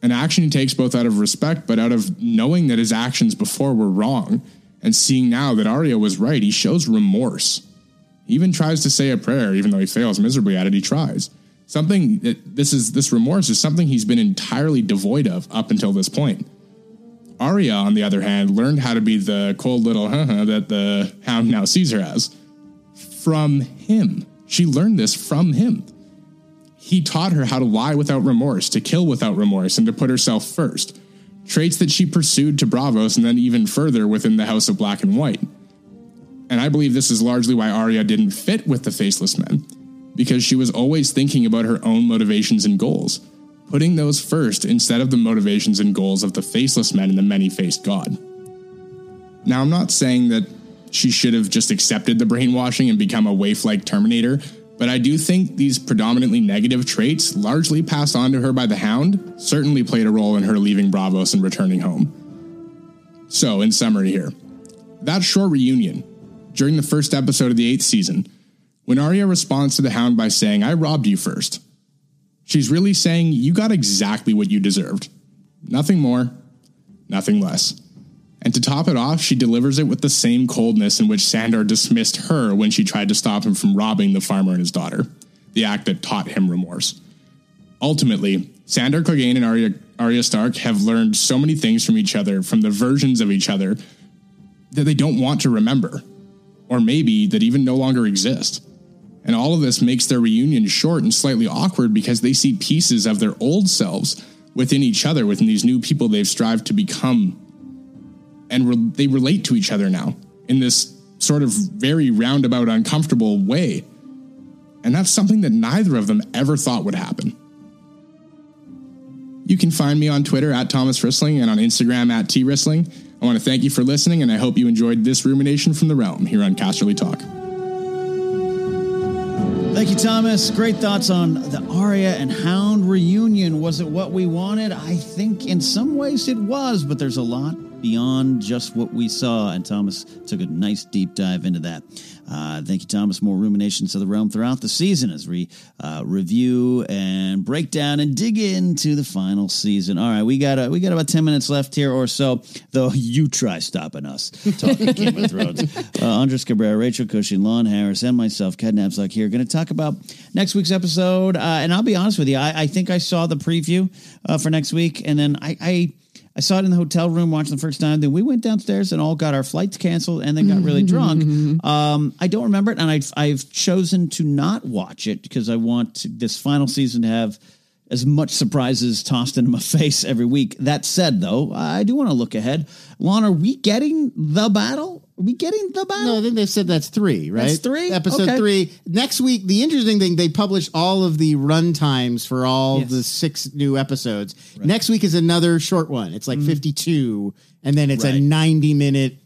An action he takes both out of respect, but out of knowing that his actions before were wrong, and seeing now that Arya was right, he shows remorse. He even tries to say a prayer, even though he fails miserably at it. He tries something that this is this remorse is something he's been entirely devoid of up until this point. Arya, on the other hand, learned how to be the cold little <laughs> huh that the hound now sees her as from him. She learned this from him. He taught her how to lie without remorse, to kill without remorse, and to put herself first. Traits that she pursued to Braavos and then even further within the House of Black and White. And I believe this is largely why Arya didn't fit with the Faceless Men, because she was always thinking about her own motivations and goals, putting those first instead of the motivations and goals of the Faceless Men and the many faced God. Now, I'm not saying that she should have just accepted the brainwashing and become a waif like Terminator, but I do think these predominantly negative traits, largely passed on to her by the Hound, certainly played a role in her leaving Braavos and returning home. So, in summary, here that short reunion during the first episode of the eighth season, when Arya responds to the Hound by saying, I robbed you first, she's really saying, You got exactly what you deserved. Nothing more, nothing less. And to top it off, she delivers it with the same coldness in which Sandor dismissed her when she tried to stop him from robbing the farmer and his daughter, the act that taught him remorse. Ultimately, Sandor Clegane and Arya, Arya Stark have learned so many things from each other, from the versions of each other, that they don't want to remember, or maybe that even no longer exist. And all of this makes their reunion short and slightly awkward because they see pieces of their old selves within each other, within these new people they've strived to become and re- they relate to each other now in this sort of very roundabout, uncomfortable way. And that's something that neither of them ever thought would happen. You can find me on Twitter at Thomas Rissling and on Instagram at T Rissling. I want to thank you for listening, and I hope you enjoyed this rumination from the realm here on Casterly Talk. Thank you, Thomas. Great thoughts on the Arya and Hound reunion. Was it what we wanted? I think in some ways it was, but there's a lot beyond just what we saw. And Thomas took a nice deep dive into that. Uh, thank you, Thomas. More ruminations of the realm throughout the season as we uh, review and break down and dig into the final season. All right, we got uh, we got about ten minutes left here or so. Though you try stopping us talking Game of Thrones. <laughs> Uh, Andres Cabrera, Rachel Cushing, Lon Harris, and myself, Ken Napzok here, going to talk about next week's episode. Uh, and I'll be honest with you, I, I think I saw the preview uh, for next week, and then I, I I saw it in the hotel room watching the first time. Then we went downstairs and all got our flights canceled and then got really drunk. Um, I don't remember it, and I've, I've chosen to not watch it because I want this final season to have as much surprises tossed into my <laughs> face every week. That said, though, I do want to look ahead. Lon, are we getting the battle? Are we getting the battle? No, I think they've said that's three, right? That's three? Episode Okay. three. Next week, the interesting thing, they published all of the run times for all Yes. the six new episodes. Next week is another short one. It's like mm-hmm. 52, and then it's a 90 minute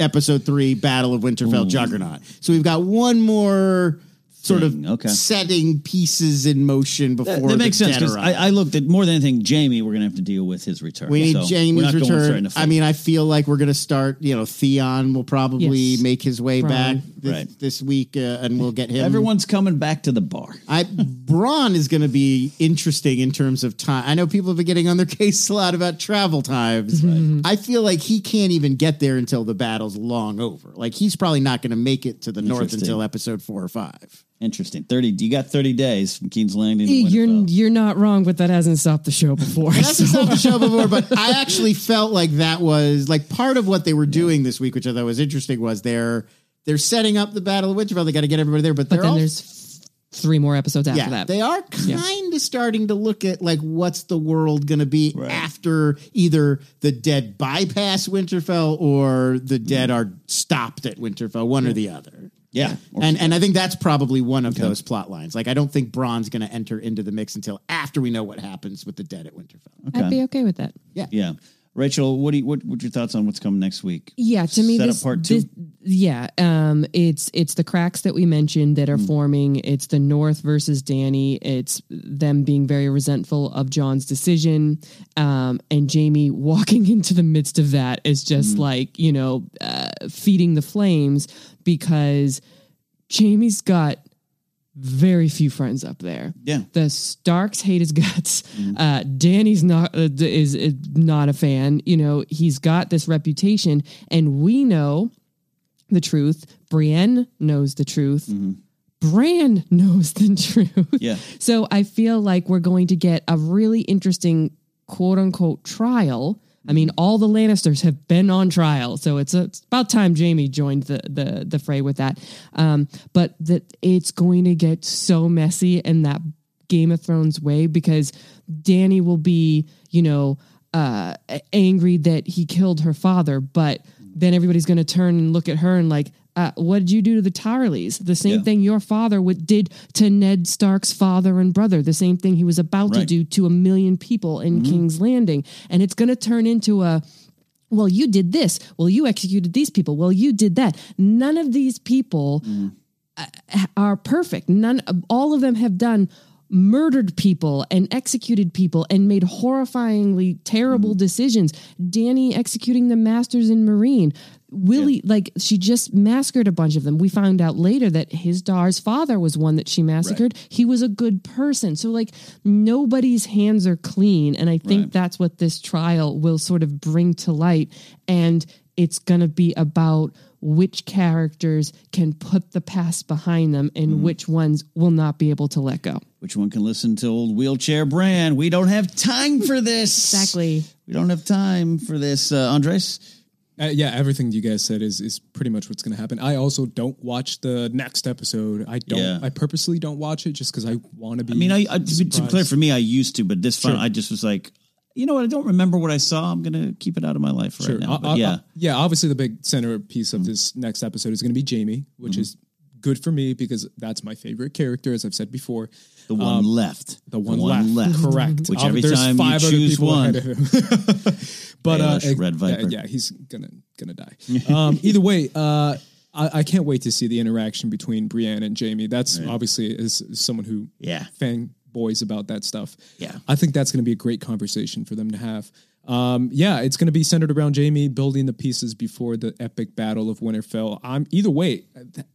episode three Battle of Winterfell Juggernaut. So we've got one more sort Thing, of okay. setting pieces in motion before That, that the makes sense dead because. I, I looked at more than anything, Jaime. We're going to have to deal with his return. We need So Jaime's not going straight return. I mean, I feel like we're going to start. You know, Theon will probably Yes. make his way Bronn. back this, Right. this week, uh, and we'll get him. everyone's coming back to the bar. I Bronn is going to be interesting in terms of time. I know people have been getting on their <laughs> case a lot about travel times. I feel like he can't even get there until the battle's long over. Like he's probably not going to make it to the north until episode four or five. Interesting. Thirty. You got thirty days from King's Landing. To You're Winterfell. you're not wrong, but that hasn't stopped the show before. It hasn't <laughs> stopped the show before, but I actually felt like that was like part of what they were doing this week, which I thought was interesting. Was they're they're setting up the Battle of Winterfell. They got to get everybody there, but, but then all, there's three more episodes after yeah, that. they are kind of starting to look at like what's the world going to be after either the dead bypass Winterfell or the dead mm-hmm. are stopped at Winterfell, one or the other. Yeah. And and I think that's probably one of those plot lines. Like I don't think Bronn's going to enter into the mix until after we know what happens with the dead at Winterfell. I'd be okay with that. Yeah. Yeah. Rachel, what do you what what's your thoughts on what's coming next week? Yeah, to me, Set this, part two. this- yeah, um, it's it's the cracks that we mentioned that are Mm. forming. It's the North versus Dany. It's them being very resentful of Jon's decision, um, and Jaime <laughs> walking into the midst of that is just Mm. like you know uh, feeding the flames because Jaime's got very few friends up there. Yeah. The Starks hate his guts. Uh, Dany's not uh, is, is not a fan. You know, he's got this reputation, and we know the truth. Brienne knows the truth. Bran <laughs> knows the truth. Yeah. So I feel like we're going to get a really interesting quote unquote trial. I mean, all the Lannisters have been on trial, so it's, a, it's about time Jaime joined the the the fray with that. Um, but that it's going to get so messy in that Game of Thrones way because Dany will be, you know, uh, angry that he killed her father, but then everybody's going to turn and look at her and like, uh, what did you do to the Tarlys? The same Yeah. thing your father would, did to Ned Stark's father and brother. The same thing he was about to do to a million people in mm-hmm. King's Landing, and it's going to turn into a. Well, you did this. Well, you executed these people. Well, you did that. None of these people mm. uh, are perfect. None, all of them have done murdered people and executed people and made horrifyingly terrible mm-hmm. decisions. Dany executing the masters in Meereen. Willie, like she just massacred a bunch of them. We found out later that his daughter's father was one that she massacred. He was a good person. So like nobody's hands are clean. And I think Right. that's what this trial will sort of bring to light. And it's going to be about which characters can put the past behind them and which ones will not be able to let go. Which one can listen to old wheelchair Bran? We don't have time for this. Exactly. We don't have time for this. Uh, Andres? Uh, yeah, everything you guys said is is pretty much what's going to happen. I also don't watch the next episode. I don't. Yeah. I purposely don't watch it just because I want to be. I mean, I, I to, be, to be clear, for me, I used to, but this Sure. I just was like, you know what? I don't remember what I saw. I'm going to keep it out of my life right Sure. now. I- I- yeah. Yeah. Obviously, the big centerpiece of this next episode is going to be Jaime, which Mm-hmm. is good for me because that's my favorite character, as I've said before. the one left. The one, left. correct. Which Um, every time you choose one. <laughs> ahead of him. but uh, Red yeah, Viper. yeah, he's gonna gonna die. <laughs> Um, either way, uh, I, I can't wait to see the interaction between Brienne and Jaime. That's obviously as as someone who Yeah. fanboys about that stuff. Yeah. I think that's going to be a great conversation for them to have. Um, yeah, it's going to be centered around Jaime building the pieces before the epic battle of Winterfell. I'm either way,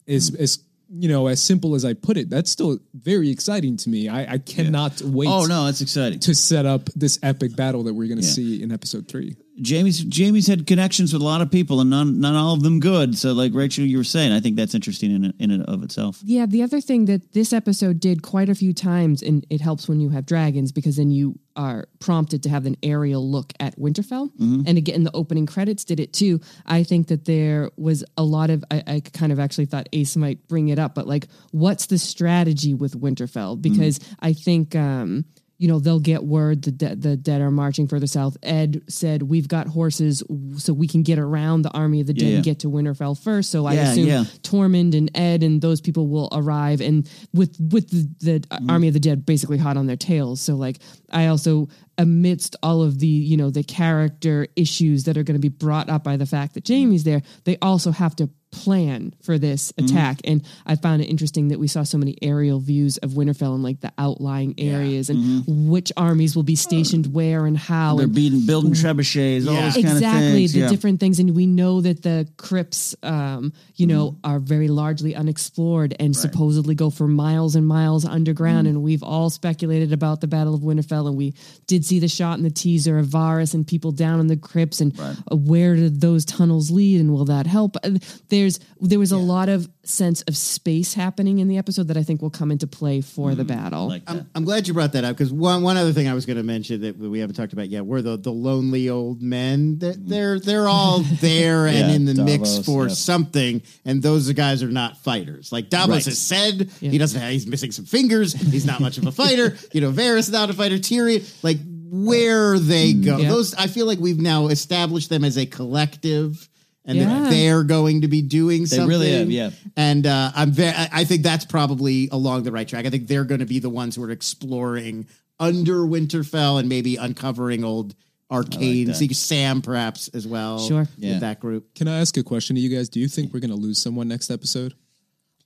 as as you know, as simple as I put it, that's still very exciting to me. I, I cannot wait. Oh, no, it's exciting. To set up this epic battle that we're going to see in episode three. Jaime's Jaime's had connections with a lot of people, and none not all of them good. So, like Rachel, you were saying, I think that's interesting in in and of itself. Yeah, the other thing that this episode did quite a few times, and it helps when you have dragons because then you are prompted to have an aerial look at Winterfell. And again, the opening credits did it too. I think that there was a lot of, I, I kind of actually thought Ace might bring it up, but like, what's the strategy with Winterfell? Because I think, um, you know they'll get word the de- the dead are marching further south. Edd said we've got horses so we can get around the army of the dead Yeah. and get to Winterfell first. So I Yeah, assume yeah. Tormund and Edd and those people will arrive and with with the, the mm-hmm. army of the dead basically hot on their tails. So like I also amidst all of the you know the character issues that are going to be brought up by the fact that Jaime's there, they also have to plan for this attack. And I found it interesting that we saw so many aerial views of Winterfell and like the outlying areas and which armies will be stationed where and how. They're and beating, building trebuchets, all those kind of exactly things. the yeah. different things and we know that the crypts um you know Mm-hmm. are very largely unexplored and supposedly go for miles and miles underground Mm-hmm. and we've all speculated about the battle of winterfell and we did see the shot in the teaser of Varys and people down in the crypts and uh, where did those tunnels lead and will that help Uh, there there's there was a lot of sense of space happening in the episode that I think will come into play for the mm-hmm. battle. Like. I'm, I'm glad you brought that up because one one other thing I was going to mention that we haven't talked about yet were the the lonely old men. They're mm-hmm. they're, they're all there and <laughs> Yeah, in the mix for yeah. something, and those guys are not fighters. Like Davos Right. has said, Yeah. he doesn't. Have, he's missing some fingers. He's not much of a fighter. <laughs> You know, Varys is not a fighter. Tyrion, like where uh, they go, mm, Yeah. those I feel like we've now established them as a collective. And Yeah. that they're going to be doing They something. really have, yeah. And uh, I'm very. I I think that's probably along the right track. I think they're going to be the ones who are exploring under Winterfell and maybe uncovering old arcane. that. See Sam perhaps as well. Sure. Yeah. with that group. Can I ask a question to you guys? Do you think we're going to lose someone next episode?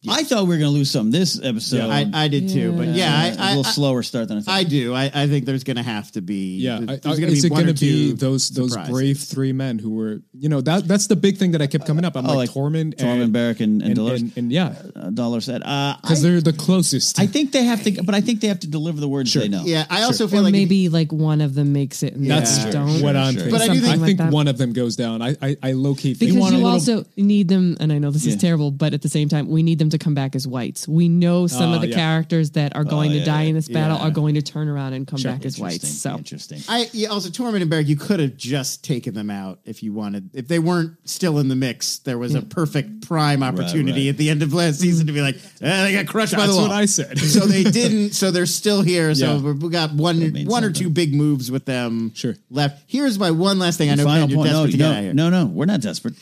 I thought we were going to lose some this episode. I, I did too, but yeah, a I, little I, slower start than I thought. I do. I, I think there's going to have to be. Yeah, there's I, I, gonna is it one going or to be two those those surprises. brave three men who were, you know, that that's the big thing that I kept coming up. I'm Oh, like, like Tormund, Tormund, and, Beric, and- and Dolorous? and, and yeah, uh, Dolorous Edd, uh, because I, they're the closest. I think they have to, but I think they have to deliver the words they know. Yeah, I also feel or like maybe like one of them makes it and that's the Yeah. don't. what I'm Sure. thinking. But I do think- I think like that. one of them goes down. I I, I low key think because want a you, also need them, and I know this Yeah. is terrible, but at the same time, we need them to come back as whites. We know some Ah, of the yeah. characters that are going to yeah, die yeah. in this battle Yeah. are going to turn around and come back as whites. So interesting. I yeah, also Tormund and Beric, you could have just taken them out if you wanted. If they weren't still in the mix, there was a perfect prime opportunity right. at the end of last season to be like, eh, they got crushed by the That's wall. what I said. so they <laughs> didn't. So they're still here. So Yeah. we we got one made one or two big moves with them Sure. left. Here's my one last thing. I know Final Ben, you're point. No, desperate to get out of no, here. no, no, we're not desperate.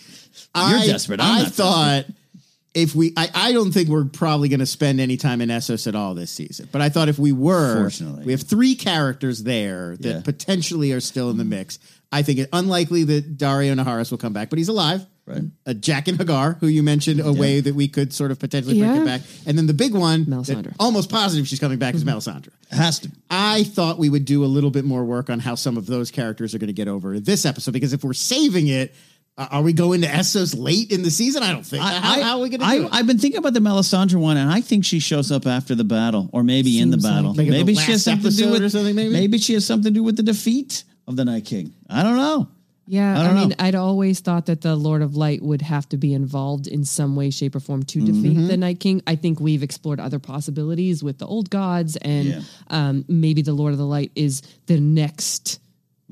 You're I, desperate. I'm I not thought if we, I, I don't think we're probably going to spend any time in Essos at all this season. But I thought if we were, Fortunately. we have three characters there that Yeah. potentially are still in the mix. I think it unlikely that Daario Naharis will come back, but he's alive. Right. Uh, Jaqen H'ghar, who you mentioned, a way that we could sort of potentially bring Yeah. her back, and then the big one, Melisandre. almost positive she's coming back, is Melisandre. Has to. I thought we would do a little bit more work on how some of those characters are going to get over this episode because if we're saving it, are we going to Essos late in the season? I don't think. I, how, how are we going to I, do it? I've been thinking about the Melisandre one, and I think she shows up after the battle, or maybe in the battle. Like in the maybe she has something to do with something, maybe? maybe she has something to do with the defeat of the Night King. I don't know. Yeah, I I, don't mean, know. I'd always thought that the Lord of Light would have to be involved in some way, shape, or form to Mm-hmm. defeat the Night King. I think we've explored other possibilities with the old gods, and Yeah. um, maybe the Lord of the Light is the next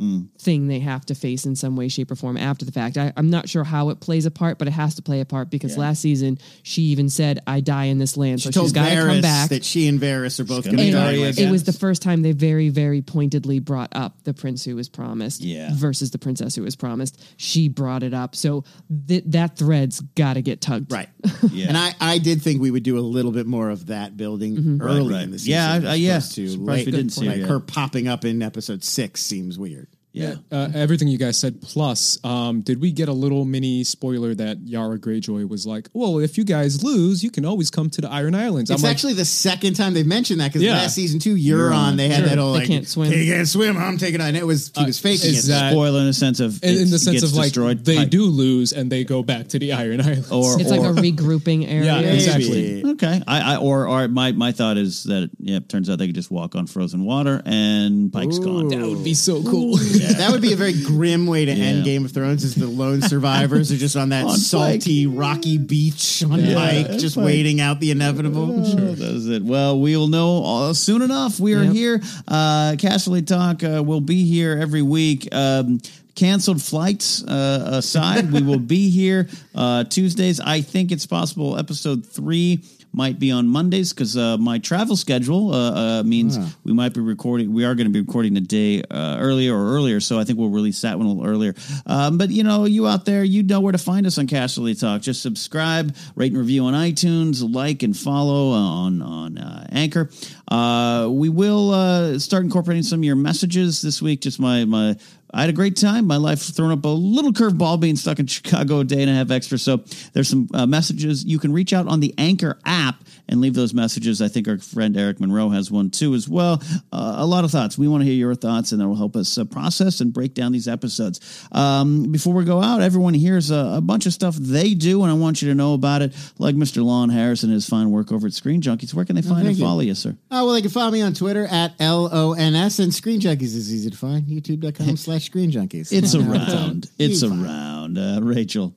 Mm. thing they have to face in some way, shape, or form after the fact. I, I'm not sure how it plays a part, but it has to play a part because last season she even said, "I die in this land," She so told she's got to come back. that she and Varys are both gonna die die. And Daria like it again. was the first time they very, very pointedly brought up the prince who was promised Yeah. versus the princess who was promised. She brought it up. So th- that thread's got to get tugged. Right. Yeah. <laughs> And I, I did think we would do a little bit more of that building early Right, right. in the season. Yeah, as I- yeah. opposed To Surprised late, we didn't see like it her popping up in episode six seems weird. Yeah. uh, everything you guys said. Plus, um, did we get a little mini spoiler that Yara Greyjoy was like, "Well, if you guys lose, you can always come to the Iron Islands." It's I'm like, actually the second time they've mentioned that because Yeah. last season two, Euron, they had Sure. that whole They like can't swim. He can't swim. I'm taking it. And it was he was faking is it. that- Spoiler in the sense of in, in the sense of like destroyed. they by- do lose and they go back to the Iron <laughs> Islands. Or, It's like or- a regrouping <laughs> area. Yeah, exactly. Okay, I, I or or my my thought is that yeah, it turns out they could just walk on frozen water and Pike's gone. that would be so cool. That would be a very grim way to end Game of Thrones. Is the lone <laughs> survivors are just on that On salty, rocky beach on Pike, just waiting out the inevitable. Sure, that's it. Well, we will know uh, soon enough. We are Yep. here. Uh, Casterly Talk uh, will be here every week. Um, canceled flights uh, aside, we will be here uh, Tuesdays. I think it's possible episode three might be on Mondays because uh, my travel schedule uh, uh, means we might be recording. We are going to be recording a day uh, earlier or earlier, so I think we'll release that one a little earlier. Um, but you know, you out there, you know where to find us on Casterly Talk. Just subscribe, rate and review on iTunes, like and follow on on uh, Anchor. Uh, we will uh, start incorporating some of your messages this week. Just my my. I had a great time. My life thrown up a little curveball being stuck in Chicago a day and a half extra. So there's some uh, messages. You can reach out on the Anchor app and leave those messages. I think our friend Eric Monroe has one too as well. Uh, a lot of thoughts. We want to hear your thoughts, and that will help us uh, process and break down these episodes. Um, before we go out, everyone hears a, a bunch of stuff they do, and I want you to know about it. Like Mr. Lon Harris and his fine work over at Screen Junkies. Where can they find and you. follow you, sir? Oh, well, they can follow me on Twitter at L O N S and Screen Junkies is easy to find. YouTube.com slash Screen Junkies. It's around. It's around. Uh, Rachel.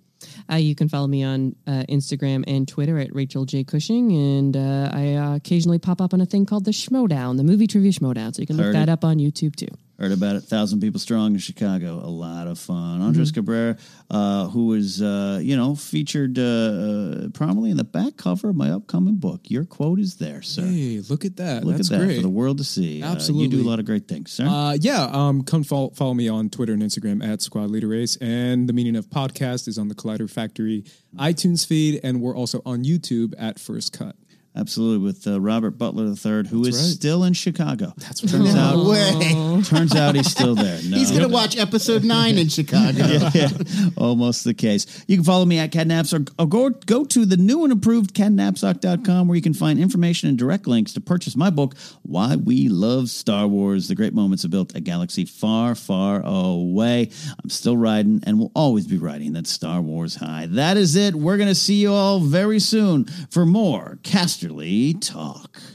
Uh, you can follow me on uh, Instagram and Twitter at Rachel J Cushing, and uh, I uh, occasionally pop up on a thing called the Schmodown, the movie trivia Schmodown. So you can look Heard that it. up on YouTube too. Heard about it. Thousand people strong in Chicago. A lot of fun. Andres Mm-hmm. Cabrera, uh, who was, uh, you know, featured uh, uh, prominently in the back cover of my upcoming book. Your quote is there, sir. Hey, look at that. Look That's at that great. for the world to see. Uh, you Absolutely. do a lot of great things, sir. Uh, yeah, um, come follow, follow me on Twitter and Instagram at Squad Leader Race. And the meaning of podcast is on the Collider Factory iTunes feed, and we're also on YouTube at First Cut. Absolutely, with uh, Robert Butler III, who is right. still in Chicago. That's turns right. out. Way. <laughs> Turns out he's still there. <laughs> No. He's going to watch episode nine in <laughs> Chicago. yeah, almost the case. You can follow me at Catnaps or, or go, go to the new and improved kennapzok.com where you can find information and direct links to purchase my book, Why We Love Star Wars, The Great Moments That Built a Galaxy Far, Far Away. I'm still riding and will always be riding that Star Wars high. That is it. We're going to see you all very soon for more Talk.